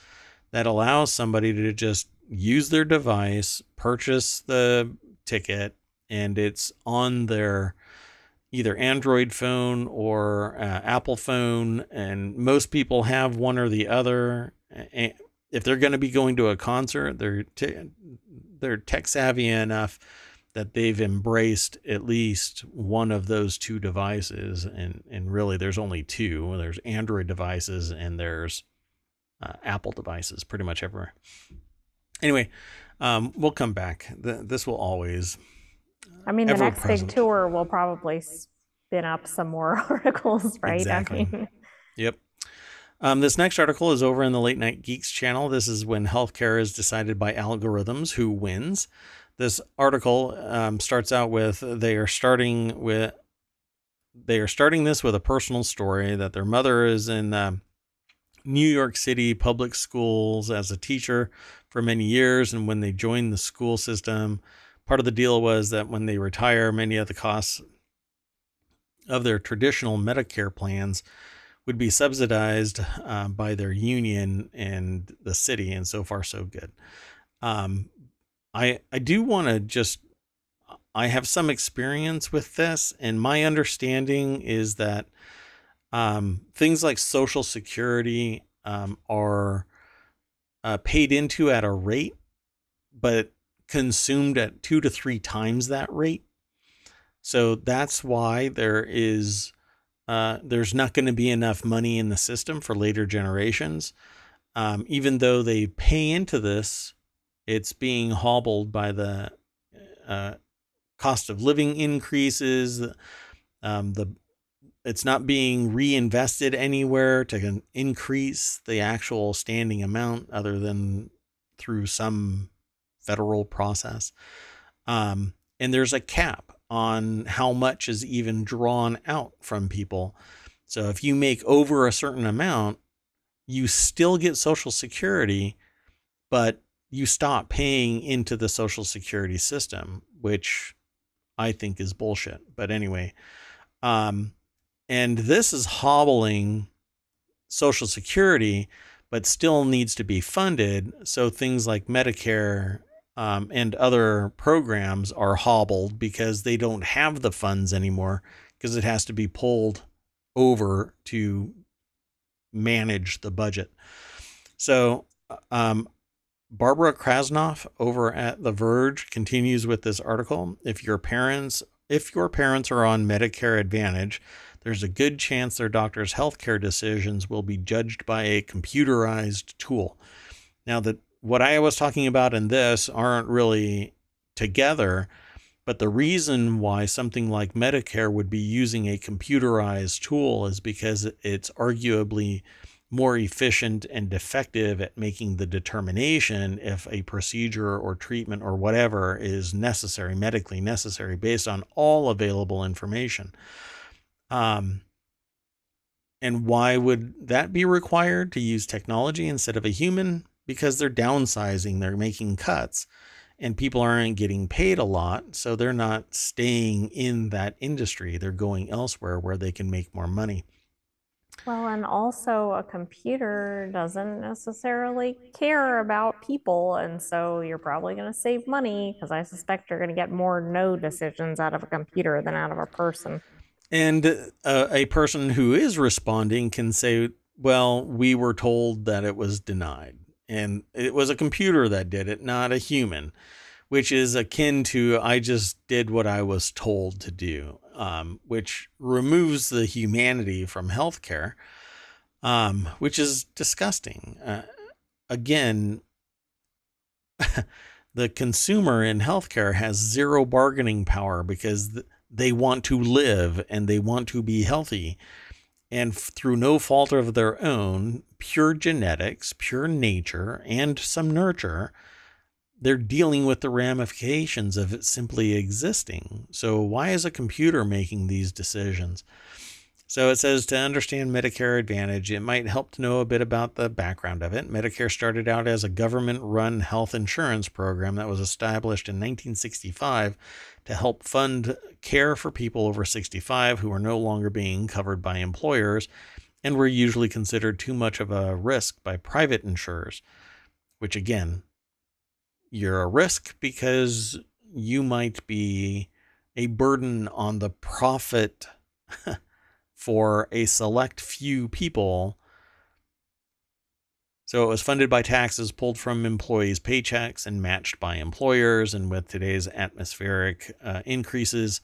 that allows somebody to just use their device, purchase the ticket, and it's on their either Android phone or uh, Apple phone. And most people have one or the other. And if they're going to be going to a concert, they're t- they're tech savvy enough that they've embraced at least one of those two devices. And and really, there's only two. There's Android devices and there's uh, Apple devices pretty much everywhere. Anyway, um, we'll come back. The, this will always. I mean, the next ever-present. big tour will probably spin up some more *laughs* articles, right? Exactly. I mean, Yep. Um, this next article is over in the Late Night Geeks channel. This is when healthcare is decided by algorithms who wins. This article um, starts out with they are starting with they are starting this with a personal story that their mother is in um New York City public schools as a teacher for many years, and when they joined the school system, part of the deal was that when they retire, many of the costs of their traditional Medicare plans would be subsidized uh, by their union and the city, and so far so good. Um, I I do want to just I have some experience with this, and my understanding is that um, things like Social Security um, are uh, paid into at a rate, but consumed at two to three times that rate. So that's why there is uh, there's not going to be enough money in the system for later generations. Um, even though they pay into this, it's being hobbled by the uh, cost of living increases. Um, the it's not being reinvested anywhere to increase the actual standing amount, other than through some federal process. Um, and there's a cap on how much is even drawn out from people. So if you make over a certain amount, you still get Social Security, but you stop paying into the Social Security system, which I think is bullshit. But anyway, um, and this is hobbling Social Security, but still needs to be funded. So things like Medicare um, and other programs are hobbled because they don't have the funds anymore because it has to be pulled over to manage the budget. So, um, Barbara Krasnoff over at The Verge continues with this article. If your parents, if your parents are on Medicare Advantage, there's a good chance their doctor's healthcare decisions will be judged by a computerized tool. Now, that what I was talking about in this aren't really together, but the reason why something like Medicare would be using a computerized tool is because it's arguably more efficient and effective at making the determination if a procedure or treatment or whatever is necessary, medically necessary, based on all available information. Um, And why would that be required to use technology instead of a human? Because they're downsizing, they're making cuts, and people aren't getting paid a lot. So they're not staying in that industry. They're going elsewhere where they can make more money. Well, and also a computer doesn't necessarily care about people. And so you're probably going to save money because I suspect you're going to get more no decisions out of a computer than out of a person. And uh, a person who is responding can say, well, we were told that it was denied. And it was a computer that did it, not a human, which is akin to I just did what I was told to do um, which removes the humanity from healthcare, um, which is disgusting. Uh, again, *laughs* the consumer in healthcare has zero bargaining power because they want to live and they want to be healthy. And through no fault of their own, pure genetics, pure nature, and some nurture, they're dealing with the ramifications of it simply existing. So, why is a computer making these decisions? So it says to understand Medicare Advantage, it might help to know a bit about the background of it. Medicare started out as a government run health insurance program that was established in 1965 to help fund care for people over 65 who were no longer being covered by employers and were usually considered too much of a risk by private insurers, which again you're a risk because you might be a burden on the profit *laughs* for a select few people. So it was funded by taxes pulled from employees' paychecks and matched by employers. And with today's atmospheric uh, increases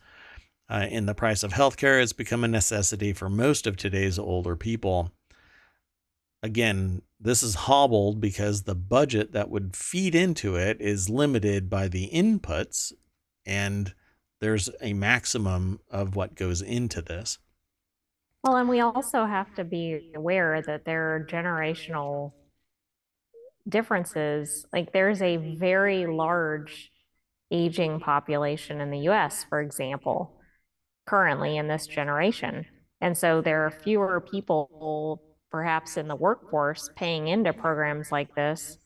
uh, in the price of healthcare, it's become a necessity for most of today's older people again, this is hobbled because the budget that would feed into it is limited by the inputs, and there's a maximum of what goes into this. Well, and we also have to be aware that there are generational differences. Like there's a very large aging population in the US, for example, currently in this generation. And so there are fewer people perhaps in the workforce paying into programs like this.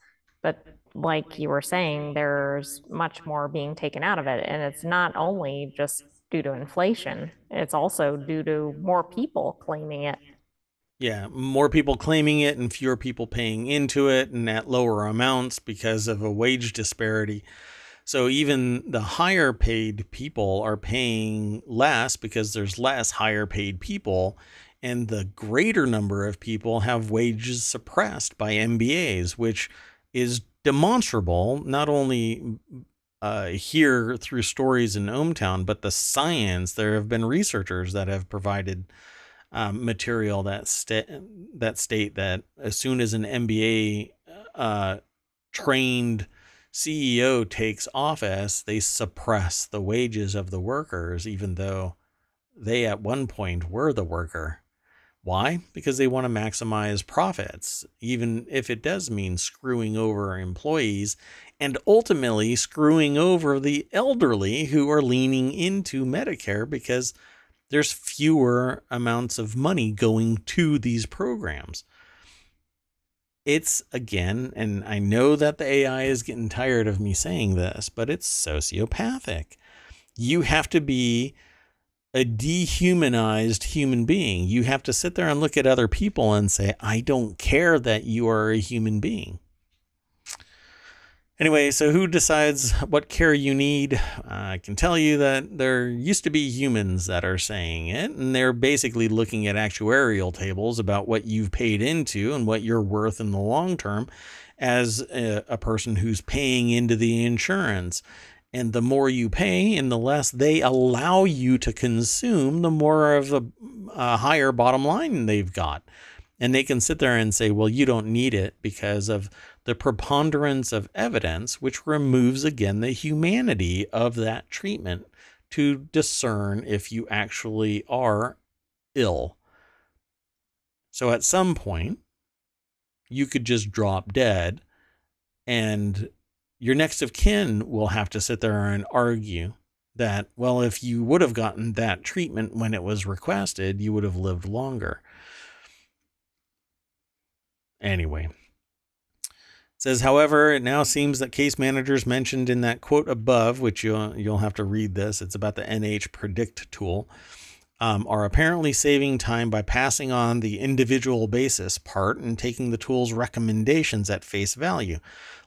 But like you were saying, there's much more being taken out of it. And it's not only just due to inflation, it's also due to more people claiming it. Yeah, more people claiming it and fewer people paying into it and at lower amounts because of a wage disparity. So even the higher paid people are paying less because there's less higher paid people and the greater number of people have wages suppressed by MBAs, which is demonstrable not only uh, here through stories in ohmTown, but the science. There have been researchers that have provided um, material that sta- that state that as soon as an MBA uh, trained CEO takes office, they suppress the wages of the workers, even though they at one point were the worker. Why? Because they want to maximize profits, even if it does mean screwing over employees and ultimately screwing over the elderly who are leaning into Medicare because there's fewer amounts of money going to these programs. It's again, and I know that the AI is getting tired of me saying this, but it's sociopathic. You have to be a dehumanized human being. You have to sit there and look at other people and say, I don't care that you are a human being. Anyway, so who decides what care you need? I can tell you that there used to be humans that are saying it, and they're basically looking at actuarial tables about what you've paid into and what you're worth in the long term as a, a person who's paying into the insurance. And the more you pay and the less they allow you to consume, the more of a, a higher bottom line they've got. And they can sit there and say, well, you don't need it because of the preponderance of evidence, which removes again the humanity of that treatment to discern if you actually are ill. So at some point, you could just drop dead and your next of kin will have to sit there and argue that, well, if you would have gotten that treatment when it was requested, you would have lived longer. Anyway. says, however, it now seems that case managers mentioned in that quote above, which you'll, you'll have to read this, it's about the NH Predict tool, um, are apparently saving time by passing on the individual basis part and taking the tool's recommendations at face value.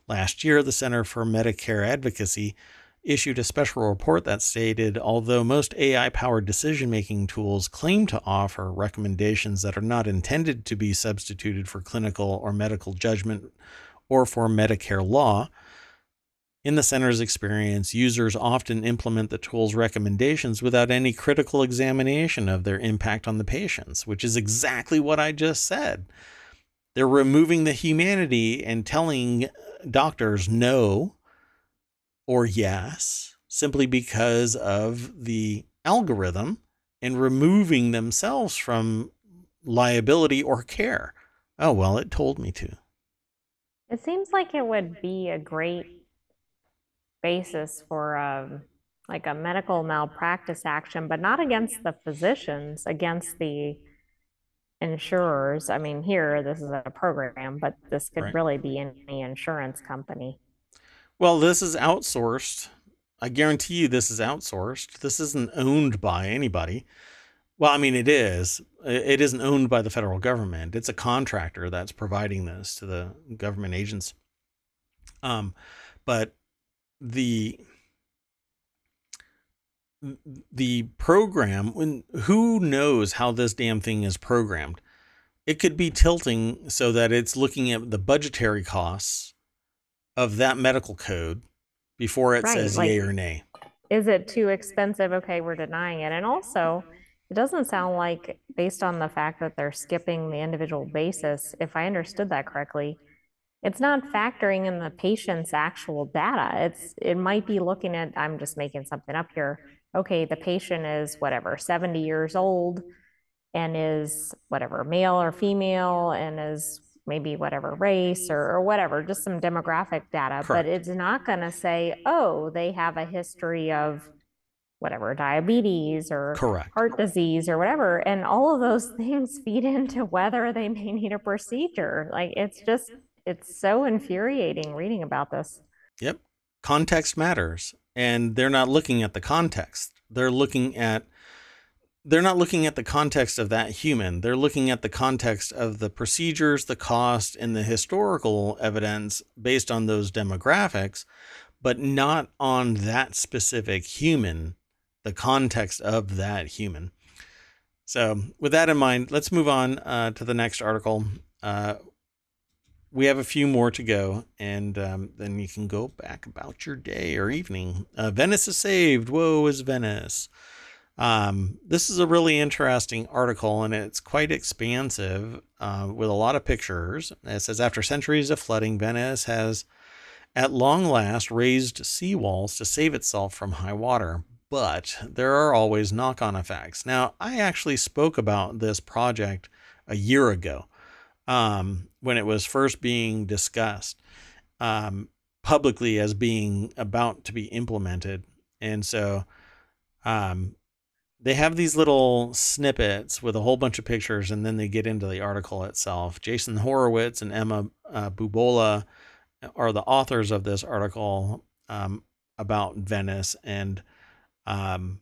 Last year, the Center for Medicare Advocacy issued a special report that stated although most AI powered decision making tools claim to offer recommendations that are not intended to be substituted for clinical or medical judgment or for Medicare law, in the center's experience, users often implement the tool's recommendations without any critical examination of their impact on the patients, which is exactly what I just said. They're removing the humanity and telling doctors no or yes simply because of the algorithm and removing themselves from liability or care. Oh, well, it told me to. It seems like it would be a great basis for um, like a medical malpractice action, but not against the physicians, against the insurers. I mean, here, this is a program, but this could Right. really be any insurance company. Well, this is outsourced. I guarantee you this is outsourced. This isn't owned by anybody. Well, I mean, it is. It isn't owned by the federal government. It's a contractor that's providing this to the government agents. Um, but the the program when who knows how this damn thing is programmed it could be tilting so that it's looking at the budgetary costs of that medical code before it Right, says like- yay or nay Is it too expensive? Okay, we're denying it. And also, it doesn't sound like, based on the fact that they're skipping the individual basis, if I understood that correctly, it's not factoring in the patient's actual data. It's, it might be looking at, I'm just making something up here. Okay, the patient is whatever, 70 years old and is whatever, male or female and is maybe whatever race or, or whatever, just some demographic data. But it's not going to say, oh, they have a history of whatever, diabetes or correct heart disease or whatever. And all of those *laughs* things feed into whether they may need a procedure. Like it's just, it's so infuriating reading about this. Yep. Context matters. And they're not looking at the context. They're looking at they're not looking at the context of that human. They're looking at the context of the procedures, the cost, and the historical evidence based on those demographics, but not on that specific human, the context of that human. So, with that in mind, let's move on uh, to the next article. Uh, we have a few more to go, and um, then you can go back about your day or evening. Uh, Venice is saved. Woe is Venice? Um, this is a really interesting article, and it's quite expansive uh, with a lot of pictures. It says after centuries of flooding, Venice has at long last raised seawalls to save itself from high water. But there are always knock on effects. Now, I actually spoke about this project a year ago um, when it was first being discussed um, publicly as being about to be implemented. And so um, they have these little snippets with a whole bunch of pictures, and then they get into the article itself. Jason Horowitz and Emma uh, Bubola are the authors of this article um, about Venice. And um,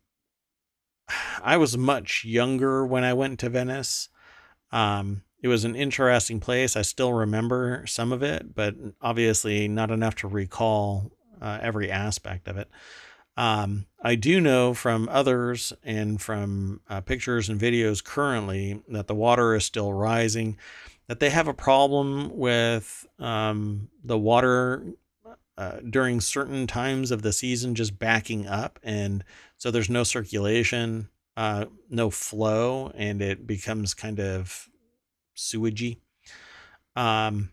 *sighs* I was much younger when I went to Venice. Um, it was an interesting place. I still remember some of it, but obviously not enough to recall uh, every aspect of it. Um, I do know from others and from uh, pictures and videos currently that the water is still rising, that they have a problem with um, the water uh, during certain times of the season just backing up. And so there's no circulation, uh, no flow, and it becomes kind of sewagey. Um,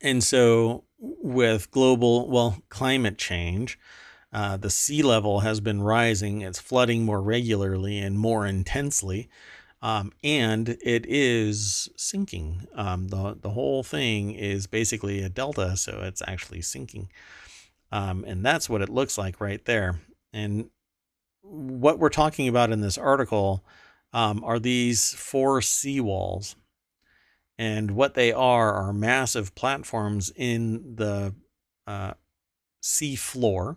and so with global, well, climate change, uh, the sea level has been rising. It's flooding more regularly and more intensely. Um, and it is sinking. Um, the, the whole thing is basically a delta, so it's actually sinking. Um, and that's what it looks like right there. And what we're talking about in this article um, are these four seawalls. And what they are are massive platforms in the uh, sea floor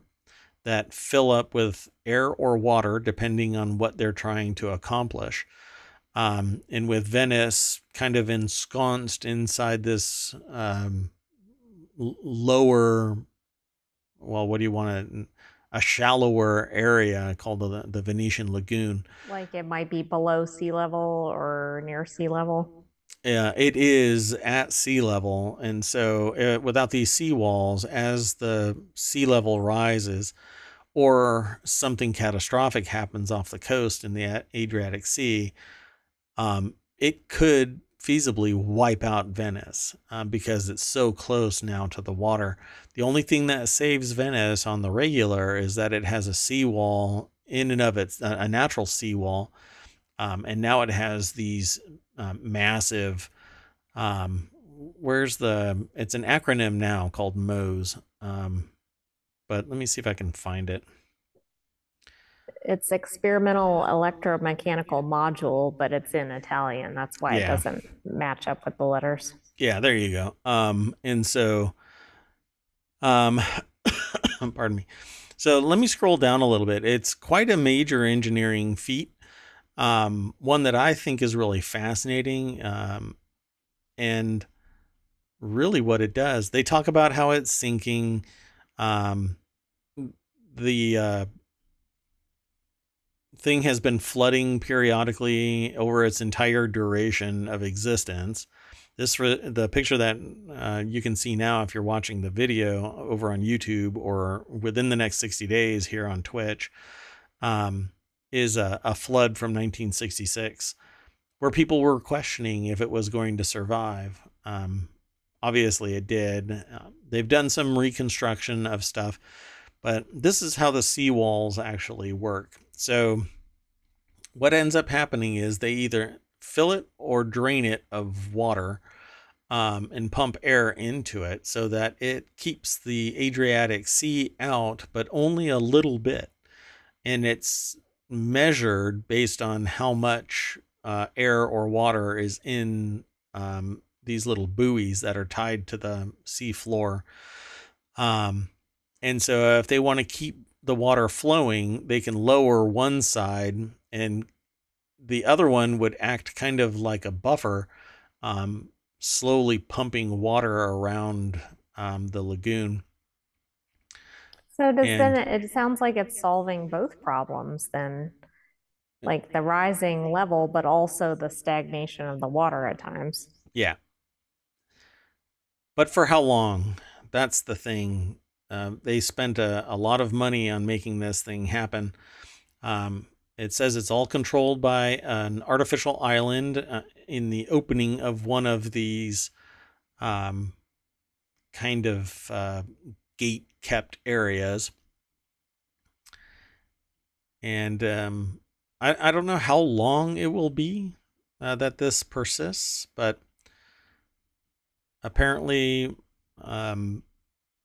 that fill up with air or water, depending on what they're trying to accomplish. Um, and with Venice kind of ensconced inside this um, lower, well, what do you want to, a shallower area called the, the Venetian Lagoon. Like it might be below sea level or near sea level. Yeah, it is at sea level. And so uh, without these seawalls, as the sea level rises, or something catastrophic happens off the coast in the Adriatic Sea, um, it could feasibly wipe out Venice uh, because it's so close now to the water. The only thing that saves Venice on the regular is that it has a seawall in and of its a natural seawall, um, and now it has these uh, massive. Um, where's the? It's an acronym now called MOSE. Um, but let me see if I can find it it's experimental electromechanical module, but it's in Italian. That's why yeah. it doesn't match up with the letters. Yeah, there you go. Um, and so, um, *coughs* pardon me. So let me scroll down a little bit. It's quite a major engineering feat. Um, one that I think is really fascinating. Um, and really what it does, they talk about how it's sinking, um, the, uh, thing has been flooding periodically over its entire duration of existence. This the picture that uh, you can see now if you're watching the video over on YouTube or within the next 60 days here on Twitch um, is a, a flood from 1966 where people were questioning if it was going to survive. Um, obviously, it did. Uh, they've done some reconstruction of stuff, but this is how the seawalls actually work. So what ends up happening is they either fill it or drain it of water um, and pump air into it so that it keeps the Adriatic Sea out, but only a little bit. And it's measured based on how much uh, air or water is in um, these little buoys that are tied to the sea floor. Um, and so if they want to keep the water flowing, they can lower one side and the other one would act kind of like a buffer, um, slowly pumping water around um, the lagoon. So does and, then it sounds like it's solving both problems then, like the rising level, but also the stagnation of the water at times. Yeah. But for how long? That's the thing. Uh, they spent a, a lot of money on making this thing happen. Um, it says it's all controlled by an artificial island uh, in the opening of one of these um, kind of uh, gate kept areas. And um, I, I don't know how long it will be uh, that this persists, but apparently um,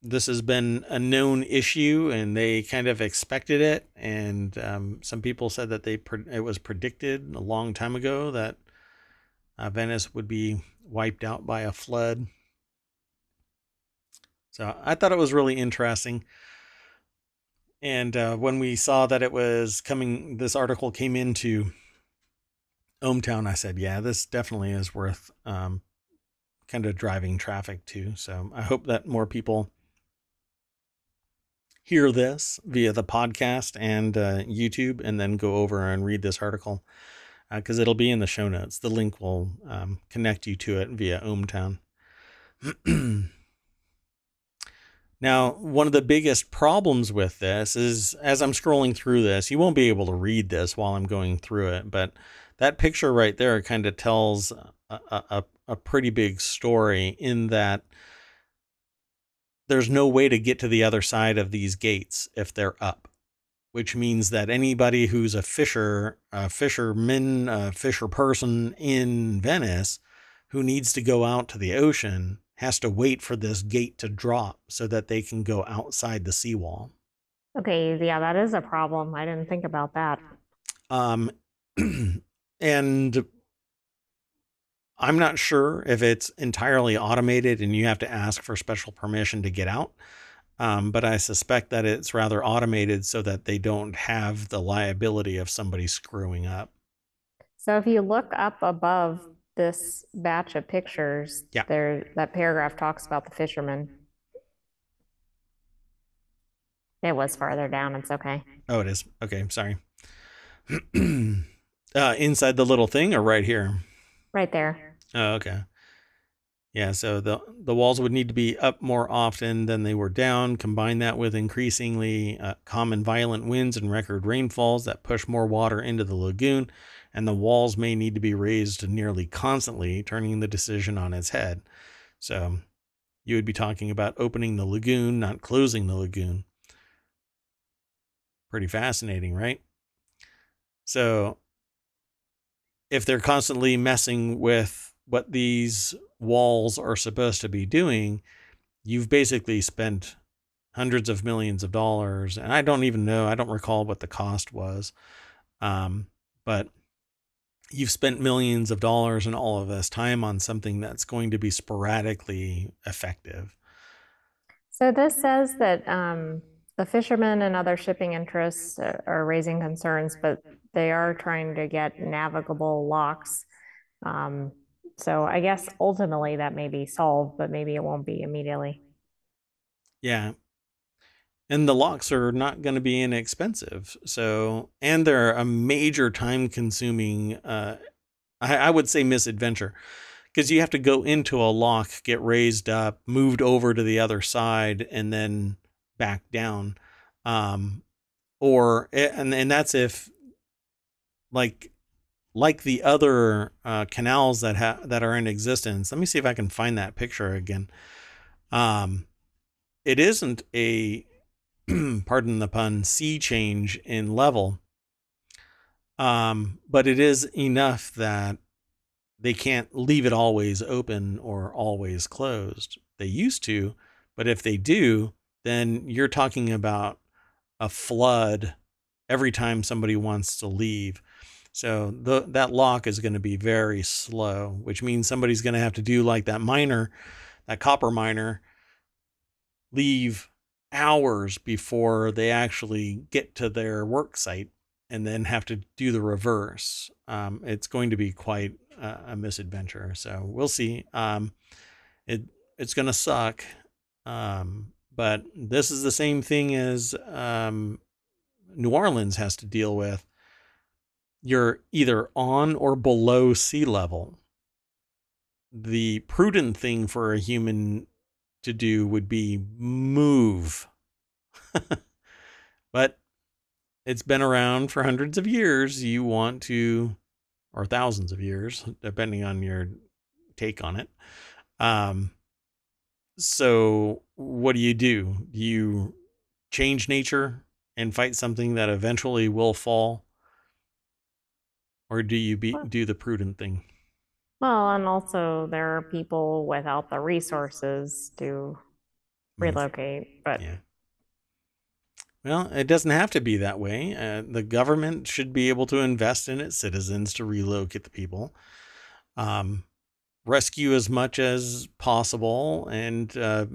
this has been a known issue and they kind of expected it and um, some people said that they pre- it was predicted a long time ago that uh, venice would be wiped out by a flood so i thought it was really interesting and uh, when we saw that it was coming this article came into ohmtown i said yeah this definitely is worth um, kind of driving traffic to so i hope that more people hear this via the podcast and uh, YouTube, and then go over and read this article because uh, it'll be in the show notes. The link will um, connect you to it via ohmTown. *clears throat* now, one of the biggest problems with this is as I'm scrolling through this, you won't be able to read this while I'm going through it, but that picture right there kind of tells a, a, a pretty big story in that there's no way to get to the other side of these gates if they're up, which means that anybody who's a fisher, a fisherman, a fisher person in Venice who needs to go out to the ocean has to wait for this gate to drop so that they can go outside the seawall. Okay, yeah, that is a problem. I didn't think about that. Um, *clears throat* and I'm not sure if it's entirely automated and you have to ask for special permission to get out. Um, but I suspect that it's rather automated so that they don't have the liability of somebody screwing up. So if you look up above this batch of pictures, Yeah. there that paragraph talks about the fishermen. It was farther down. It's okay. Oh, it is. Okay, sorry. *clears throat* uh, inside the little thing or right here? Right there. Oh, okay. Yeah, so the the walls would need to be up more often than they were down. Combine that with increasingly uh, common violent winds and record rainfalls that push more water into the lagoon, and the walls may need to be raised nearly constantly, turning the decision on its head. So, you would be talking about opening the lagoon, not closing the lagoon. Pretty fascinating, right? So, if they're constantly messing with what these walls are supposed to be doing, you've basically spent hundreds of millions of dollars. And I don't even know, I don't recall what the cost was. Um, but you've spent millions of dollars and all of this time on something that's going to be sporadically effective. So this says that um, the fishermen and other shipping interests are are raising concerns, but they are trying to get navigable locks. Um, so I guess ultimately that may be solved, but maybe it won't be immediately. Yeah. And the locks are not going to be inexpensive. So, and they're a major time consuming, uh, I, I would say misadventure because you have to go into a lock, get raised up, moved over to the other side, and then back down. Um, or, and, and that's if like, like the other uh, canals that ha- that are in existence. Let me see if I can find that picture again. Um, it isn't a *clears throat* pardon the pun sea change in level. Um but it is enough that they can't leave it always open or always closed. They used to but if they do then you're talking about a flood every time somebody wants to leave. So the, that lock is going to be very slow which means somebody's going to have to do like that miner that copper miner leave hours before they actually get to their work site and then have to do the reverse. Um, it's going to be quite a, a misadventure. So we'll see. Um, it it's going to suck, um, but this is the same thing as um, New Orleans has to deal with. You're either on or below sea level. The prudent thing for a human to do would be move. *laughs* but it's been around for hundreds of years. You want to, or thousands of years, depending on your take on it. Um, so what do you do? Do you change nature and fight something that eventually will fall? Or do you be, do the prudent thing? Well, and also there are people without the resources to relocate, but Yeah. Well, it doesn't have to be that way. Uh, the government should be able to invest in its citizens to relocate the people, um, rescue as much as possible, and uh,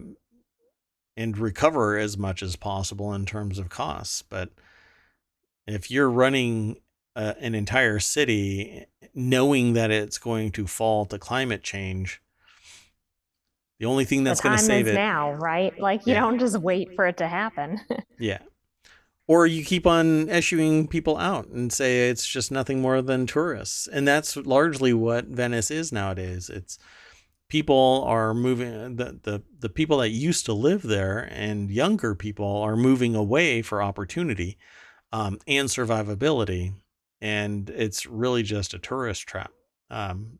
and recover as much as possible in terms of costs. But if you're running uh, an entire city knowing that it's going to fall to climate change, the only thing that's going to save it now, right? Like you Yeah. don't just wait for it to happen. *laughs* Yeah. Or you keep on issuing people out and say it's just nothing more than tourists. And that's largely what Venice is nowadays. It's people are moving the, the the people that used to live there and younger people are moving away for opportunity um, and survivability. And it's really just a tourist trap. Um,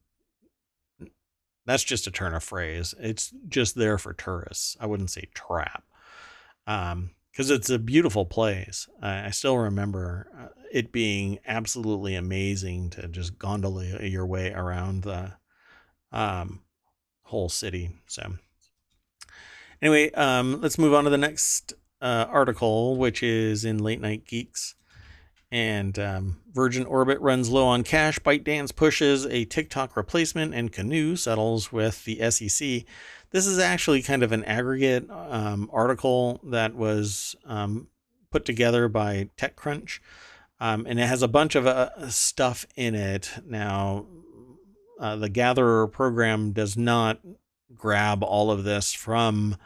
that's just a turn of phrase. It's just there for tourists. I wouldn't say trap. Um, because it's a beautiful place. I, I still remember uh, it being absolutely amazing to just gondola your way around the um, whole city. So, anyway, um, let's move on to the next uh, article, which is in Late Night Geeks. And um, Virgin Orbit runs low on cash. ByteDance pushes a TikTok replacement, and Canoo settles with the SEC. This is actually kind of an aggregate um, article that was um, put together by TechCrunch, um, and it has a bunch of uh, stuff in it. Now, uh, the Gatherer program does not grab all of this from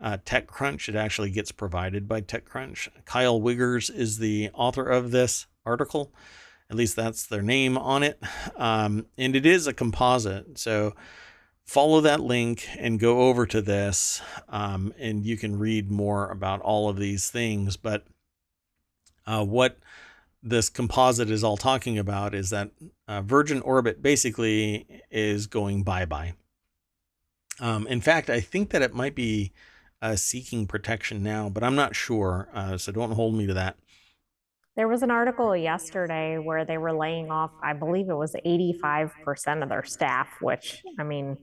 uh, TechCrunch. It actually gets provided by TechCrunch. Kyle Wiggers is the author of this article. At least that's their name on it. Um, and it is a composite. So follow that link and go over to this, um, and you can read more about all of these things. But uh, what this composite is all talking about is that uh, Virgin Orbit basically is going bye bye. Um, in fact, I think that it might be uh, seeking protection now, but I'm not sure. Uh, so don't hold me to that. There was an article yesterday where they were laying off, I believe it was 85% of their staff, which, I mean,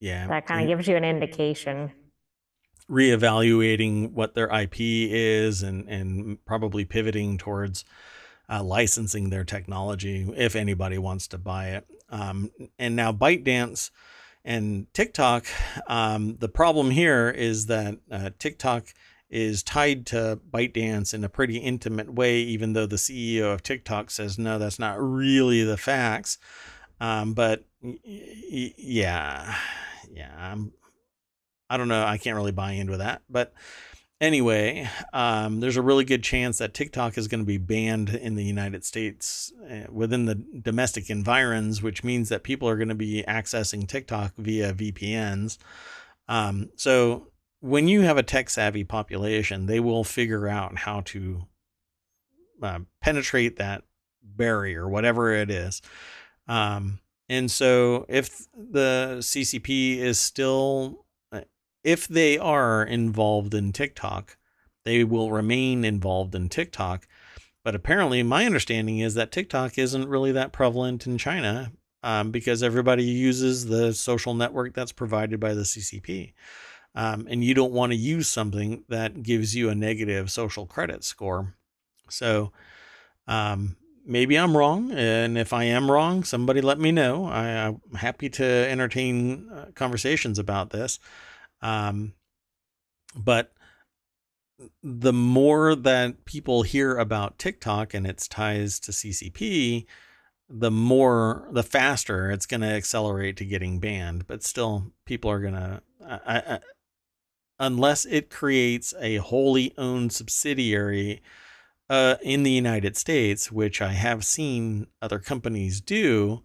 yeah, that kind of gives you an indication. Reevaluating what their IP is and, and probably pivoting towards uh, licensing their technology if anybody wants to buy it. Um, and now ByteDance and TikTok, um, the problem here is that uh, TikTok is tied to ByteDance in a pretty intimate way, even though the CEO of TikTok says, no, that's not really the facts. Um, but y- yeah, yeah, I'm, I don't know. I can't really buy into that. But Anyway, um, there's a really good chance that TikTok is going to be banned in the United States uh, within the domestic environs, which means that people are going to be accessing TikTok via VPNs. Um, so when you have a tech savvy population, they will figure out how to uh, penetrate that barrier, whatever it is. Um, and so if the CCP is still if they are involved in TikTok, they will remain involved in TikTok. But apparently, my understanding is that TikTok isn't really that prevalent in China um, because everybody uses the social network that's provided by the CCP. Um, and you don't want to use something that gives you a negative social credit score. So um, maybe I'm wrong. And if I am wrong, somebody let me know. I, am happy to entertain uh, conversations about this. Um, but the more that people hear about TikTok and its ties to CCP, the more, the faster it's going to accelerate to getting banned. But still, people are going to, unless it creates a wholly owned subsidiary uh, in the United States, which I have seen other companies do,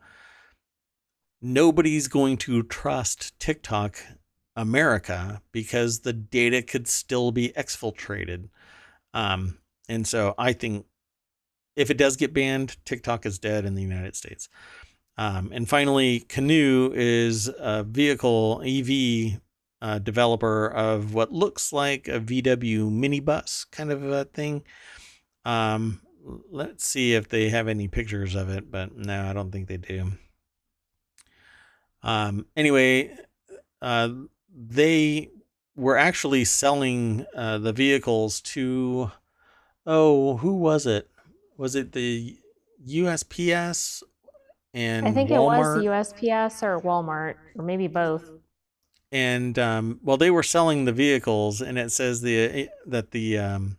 nobody's going to trust TikTok America because the data could still be exfiltrated. Um, and so I think if it does get banned, TikTok is dead in the United States. Um, and finally, Canoo is a vehicle EV uh, developer of what looks like a VW minibus kind of a thing. Um, let's see if they have any pictures of it, but no, I don't think they do. Um, anyway, uh, they were actually selling uh, the vehicles to oh who was it was it the USPS and I think Walmart? it was USPS or Walmart or maybe both. And um, well, they were selling the vehicles, and it says the eh, that the um,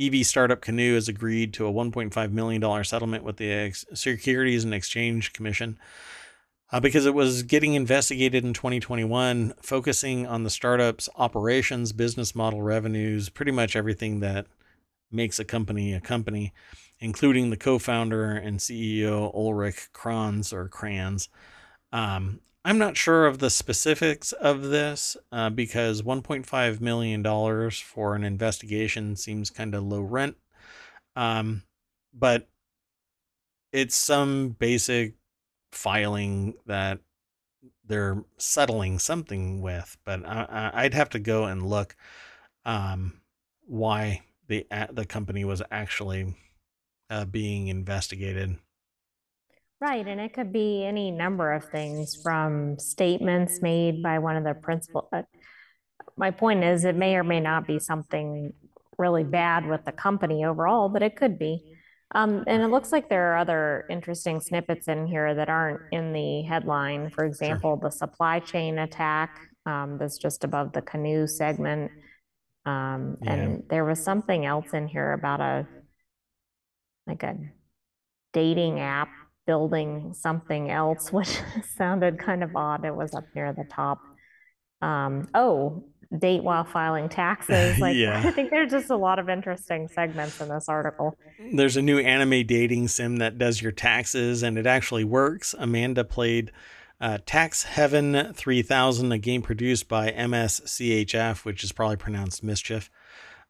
EV startup Canoo has agreed to a 1.5 million dollar settlement with the Securities and Exchange Commission uh, because it was getting investigated in 2021, focusing on the startup's operations, business model, revenues, pretty much everything that makes a company a company, including the co-founder and CEO Ulrich Kranz or Kranz. Um, I'm not sure of the specifics of this uh, because 1.5 million dollars for an investigation seems kind of low rent, um, but it's some basic filing that they're settling something with, but I, would have to go and look um, why the the company was actually uh, being investigated. Right, and it could be any number of things from statements made by one of the principal. Uh, my point is, it may or may not be something really bad with the company overall, but it could be. Um, and it looks like there are other interesting snippets in here that aren't in the headline. For example, the supply chain attack um, that's just above the Canoo segment. Um, Yeah. and there was something else in here about a like a dating app building something else, *laughs* which sounded kind of odd. It was up near the top. Um, oh, date while filing *laughs* taxes. Like *laughs* Yeah. I think there's just a lot of interesting segments in this article. There's a new anime dating sim that does your taxes, and it actually works. Amanda played uh, Tax Heaven 3000, a game produced by MSCHF, which is probably pronounced Mischief.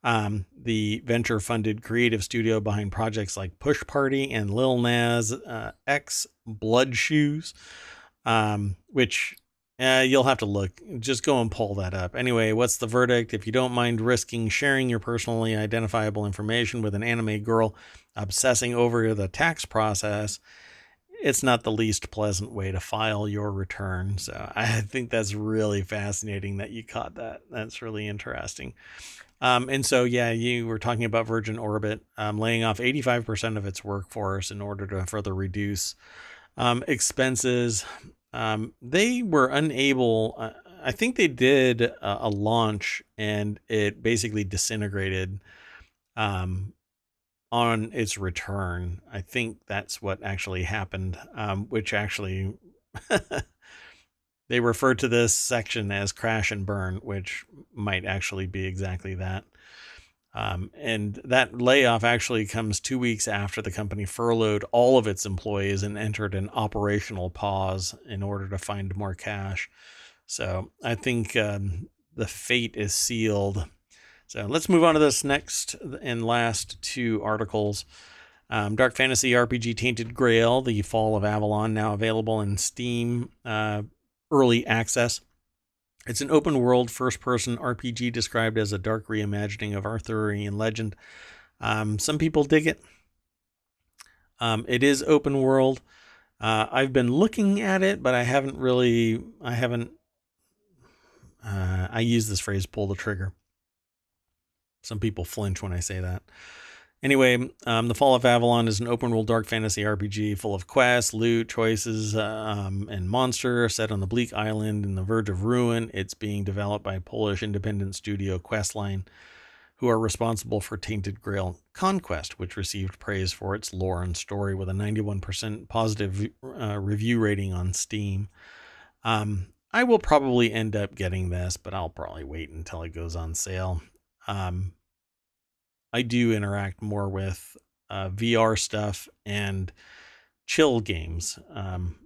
Um, the venture funded creative studio behind projects like Push Party and Lil Nas uh, X Blood Shoes, um, which uh, you'll have to look. Just go and pull that up. Anyway, what's the verdict? If you don't mind risking sharing your personally identifiable information with an anime girl obsessing over the tax process, it's not the least pleasant way to file your return. So *laughs* I think that's really fascinating that you caught that. That's really interesting. Um, and so, yeah, you were talking about Virgin Orbit um, laying off 85% of its workforce in order to further reduce um, expenses. Um, they were unable, uh, I think they did a, a launch and it basically disintegrated um, on its return. I think that's what actually happened, um, which actually. *laughs* They refer to this section as crash and burn, which might actually be exactly that. Um, and that layoff actually comes two weeks after the company furloughed all of its employees and entered an operational pause in order to find more cash. So I think um, the fate is sealed. So let's move on to this next and last two articles. Um, Dark Fantasy RPG Tainted Grail, The Fall of Avalon, now available in Steam uh, early access. It's an open world first person RPG described as a dark reimagining of Arthurian legend. Um, some people dig it. Um, it is open world. Uh, I've been looking at it, but I haven't really, I haven't, uh, I use this phrase pull the trigger. Some people flinch when I say that. Anyway, um, The Fall of Avalon is an open world dark fantasy RPG full of quests, loot, choices, um, and monster set on the bleak island in the verge of ruin. It's being developed by Polish independent studio Questline, who are responsible for Tainted Grail Conquest, which received praise for its lore and story with a 91% positive uh, review rating on Steam. Um, I will probably end up getting this, but I'll probably wait until it goes on sale. Um, I do interact more with uh, VR stuff and chill games. Um,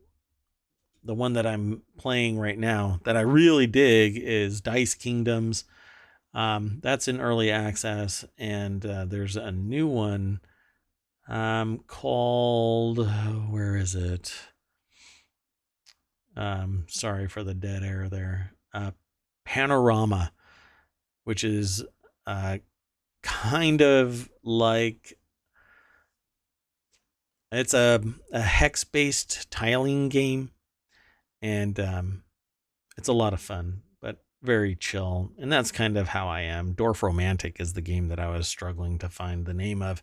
the one that I'm playing right now that I really dig is Dice Kingdoms. Um, that's in early access, and uh, there's a new one um, called where is it? Um, sorry for the dead air there. Uh, Panorama, which is uh, kind of like it's a, a hex based tiling game and um, it's a lot of fun but very chill and that's kind of how i am. Dorfromantik is the game that i was struggling to find the name of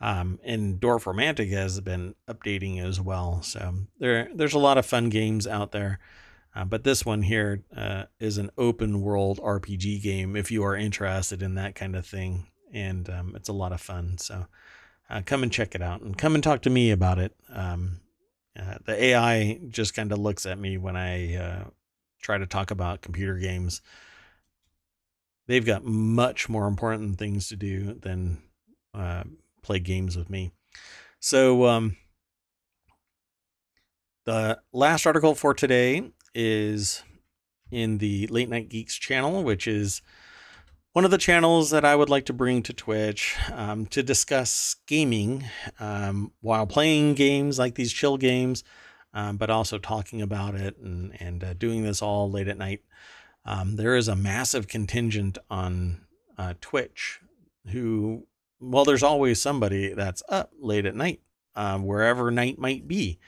um, and Dorfromantik has been updating as well so there there's a lot of fun games out there uh, but this one here uh, is an open world RPG game if you are interested in that kind of thing. And um, it's a lot of fun. So uh, come and check it out and come and talk to me about it. Um, uh, the AI just kind of looks at me when I uh, try to talk about computer games. They've got much more important things to do than play games with me. So, um, the last article for today is in the Late Night Geeks channel, which is one of the channels that I would like to bring to Twitch um, to discuss gaming um, while playing games like these chill games, um, but also talking about it and, and uh, doing this all late at night. Um, there is a massive contingent on uh, Twitch who, well, there's always somebody that's up late at night, um, wherever night might be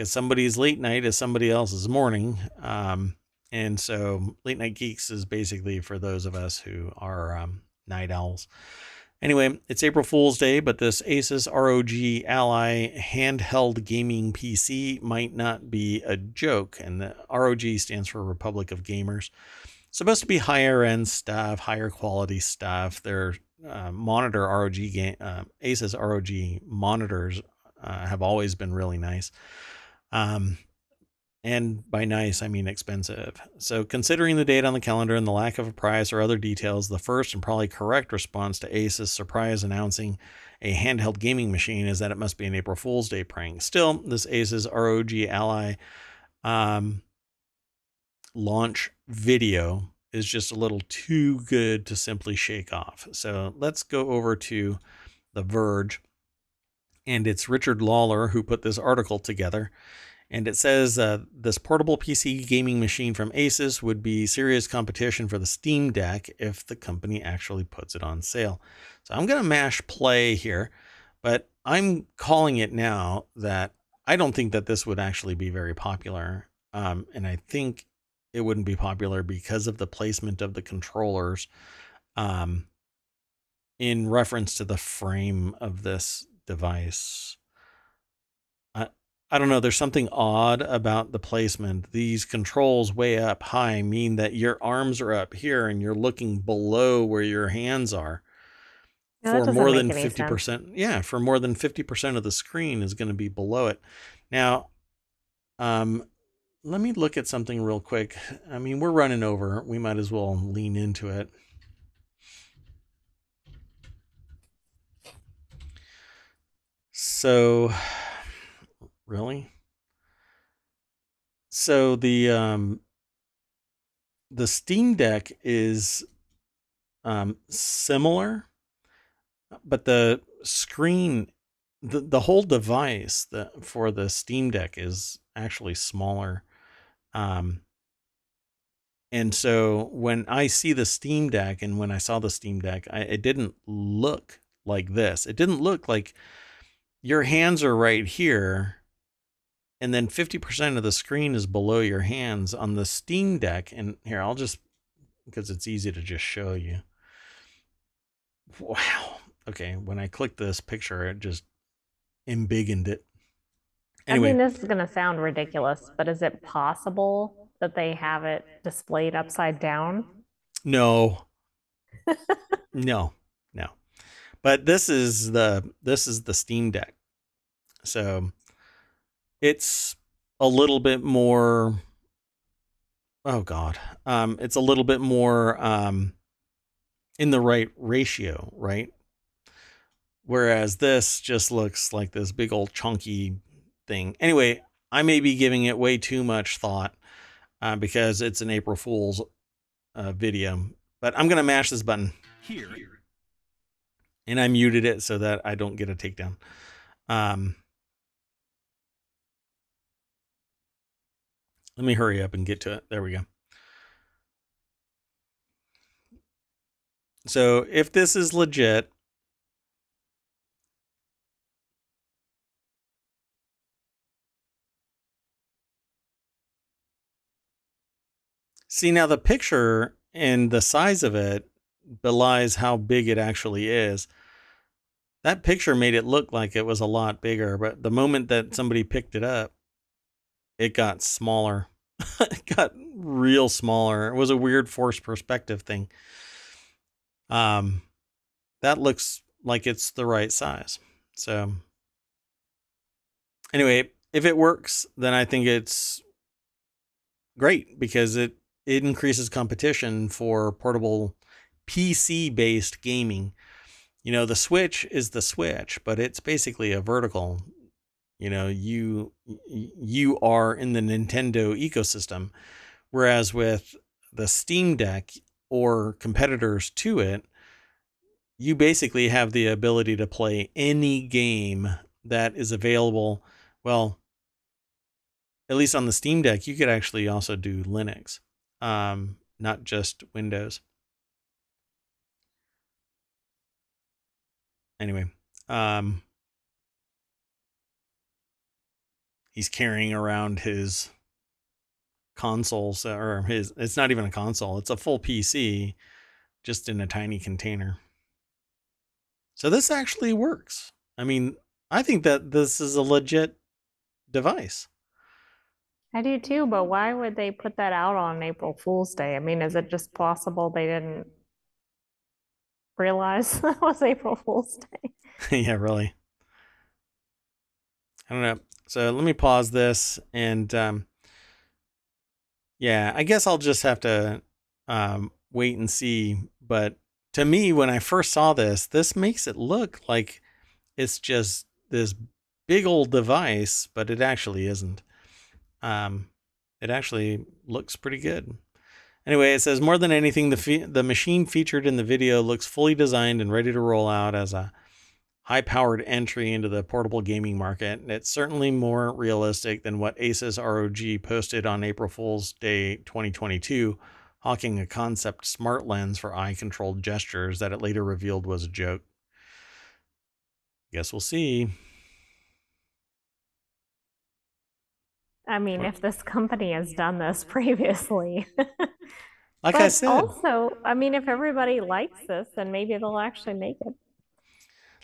because somebody's late night is somebody else's morning. Um, and so late night geeks is basically for those of us who are um, night owls. Anyway, it's April Fool's Day, but this Asus ROG Ally handheld gaming PC might not be a joke. And the ROG stands for Republic of Gamers. It's supposed to be higher end stuff, higher quality stuff. Their uh, monitor ROG uh, Asus ROG monitors uh, have always been really nice. Um, and by nice, I mean expensive. So, considering the date on the calendar and the lack of a price or other details, the first and probably correct response to Asus' surprise announcing a handheld gaming machine is that it must be an April Fool's Day prank. Still, this Asus ROG Ally um, launch video is just a little too good to simply shake off. So, let's go over to The Verge. And it's Richard Lawler who put this article together. And it says uh, this portable PC gaming machine from Asus would be serious competition for the Steam Deck if the company actually puts it on sale. So I'm going to mash play here, but I'm calling it now that I don't think that this would actually be very popular. Um, and I think it wouldn't be popular because of the placement of the controllers um, in reference to the frame of this device. I I don't know. There's something odd about the placement. These controls way up high mean that your arms are up here and you're looking below where your hands are. No, for more than 50%. Sense. Yeah, for more than 50% of the screen is going to be below it. Now, um, let me look at something real quick. I mean, we're running over. We might as well lean into it. So *sighs* Really? So the um the Steam Deck is um similar, but the screen the, the whole device the, for the Steam Deck is actually smaller. Um and so when I see the Steam Deck and when I saw the Steam Deck, I, it didn't look like this. It didn't look like your hands are right here and then 50% of the screen is below your hands on the Steam Deck. And here, I'll just, because it's easy to just show you. Wow. Okay, when I click this picture, it just embiggened it. Anyway. I mean, this is going to sound ridiculous, but is it possible that they have it displayed upside down? No. *laughs* no. But this is the this is the Steam Deck. So it's a little bit more oh god um it's a little bit more um in the right ratio right? Whereas this just looks like this big old chunky thing. Anyway i may be giving it way too much thought uh, because it's an april fool's uh, video but i'm gonna mash this button. Here and i muted it so that i don't get a takedown um Let me hurry up and get to it. There we go. So if this is legit, see now the picture and the size of it belies how big it actually is. That picture made it look like it was a lot bigger, but the moment that somebody picked it up, it got smaller. *laughs* it got real smaller. It was a weird forced perspective thing. Um, that looks like it's the right size. So, anyway, if it works, then I think it's great because it it increases competition for portable PC based gaming. You know, the Switch is the Switch, but it's basically a vertical you know, you you are in the Nintendo ecosystem, whereas with the Steam Deck or competitors to it, you basically have the ability to play any game that is available. Well, at least on the Steam Deck, you could actually also do Linux, um, not just Windows. Anyway, um, he's carrying around his consoles or his it's not even a console it's a full pc just in a tiny container So this actually works. I mean, I think that this is a legit device. I do too, but why would they put that out on April Fool's Day? I mean, is it just possible they didn't realize *laughs* that was April Fool's Day? *laughs* yeah, really. I don't know. So let me pause this and um yeah, I guess I'll just have to um wait and see, but to me when I first saw this, this makes it look like it's just this big old device, but it actually isn't. Um, it actually looks pretty good. Anyway, it says more than anything, the fe- the machine featured in the video looks fully designed and ready to roll out as a high-powered entry into the portable gaming market. And it's certainly more realistic than what Asus ROG posted on April Fool's Day 2022, hawking a concept smart lens for eye-controlled gestures that it later revealed was a joke. Guess we'll see. I mean, if this company has done this *laughs* previously. *laughs* like I said, also, I mean, if everybody likes this, then maybe they'll actually make it.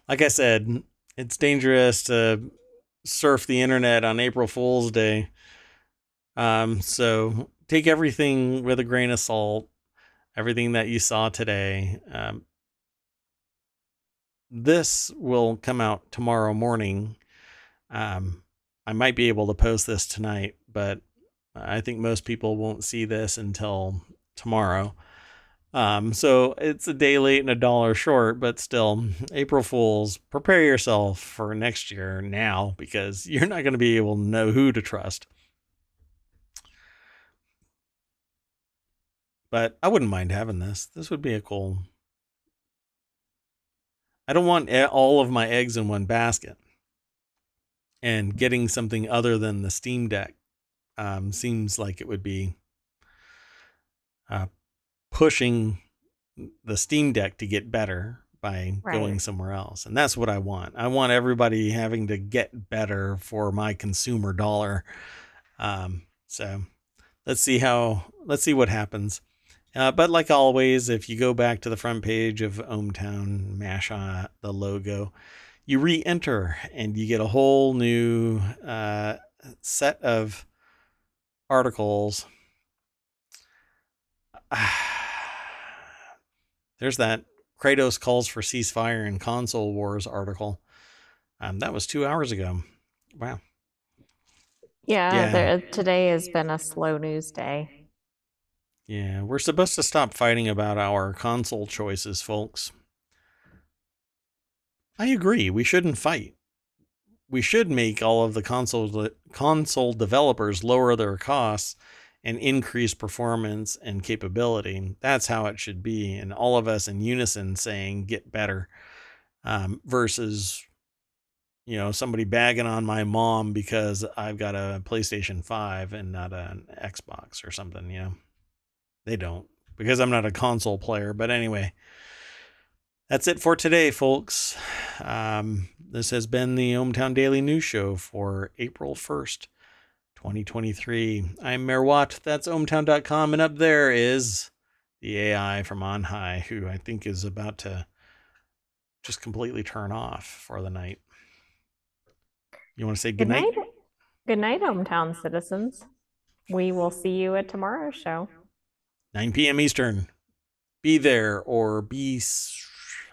Like I said, it's dangerous to surf the internet on April Fool's Day. Um, so take everything with a grain of salt. Everything that you saw today. Um, this will come out tomorrow morning. Um, I might be able to post this tonight, but I think most people won't see this until tomorrow. Um, so it's a day late and a dollar short, but still, April Fools, prepare yourself for next year now because *laughs* you're not going to be able to know who to trust. But I wouldn't mind having this. This would be a cool. I don't want all of my eggs in one basket and getting something other than the Steam Deck um, seems like it would be uh, pushing the Steam Deck to get better by right. going somewhere else. And that's what I want. I want everybody having to get better for my consumer dollar. Um, so let's see how, let's see what happens. Uh, but like always, if you go back to the front page of ohmTown, mash on the logo, you re-enter and you get a whole new uh, set of articles. *sighs* There's that Kratos calls for ceasefire in console wars article. Um, that was two hours ago. Wow. Yeah, yeah. There, today has been a slow news day. Yeah, we're supposed to stop fighting about our console choices, folks. I agree. We shouldn't fight. We should make all of the console console developers lower their costs and increase performance and capability. That's how it should be, and all of us in unison saying "get better," um, versus you know somebody bagging on my mom because I've got a PlayStation Five and not an Xbox or something. You know, they don't because I'm not a console player. But anyway, that's it for today, folks. Um, this has been the ohmTown Daily News Show for April 1st, 2023. I'm Mayor Watt. That's ohmtown.com. And up there is the AI from on high, who I think is about to just completely turn off for the night. You want to say good, night? Good night, ohmTown citizens. We will see you at tomorrow's show. 9 p.m. Eastern. Be there or be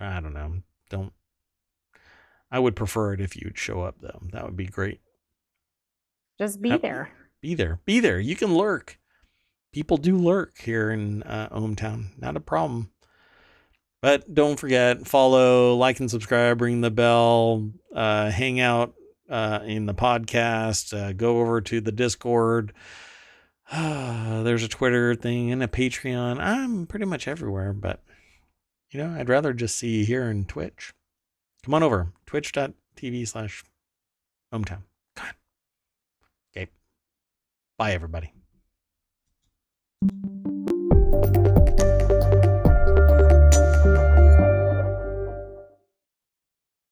I don't know. Don't. I would prefer it if you'd show up though. That would be great. Just be there. Be there. Be there. You can lurk. People do lurk here in uh, ohmTown. Not a problem. But don't forget, follow, like, and subscribe. Ring the bell. Uh, hang out uh, in the podcast. Uh, go over to the Discord. *sighs* there's a Twitter thing and a Patreon. I'm pretty much everywhere, but you know, I'd rather just see you here in Twitch. Come on over, twitch.tv slash. Come on. Okay. Bye, everybody.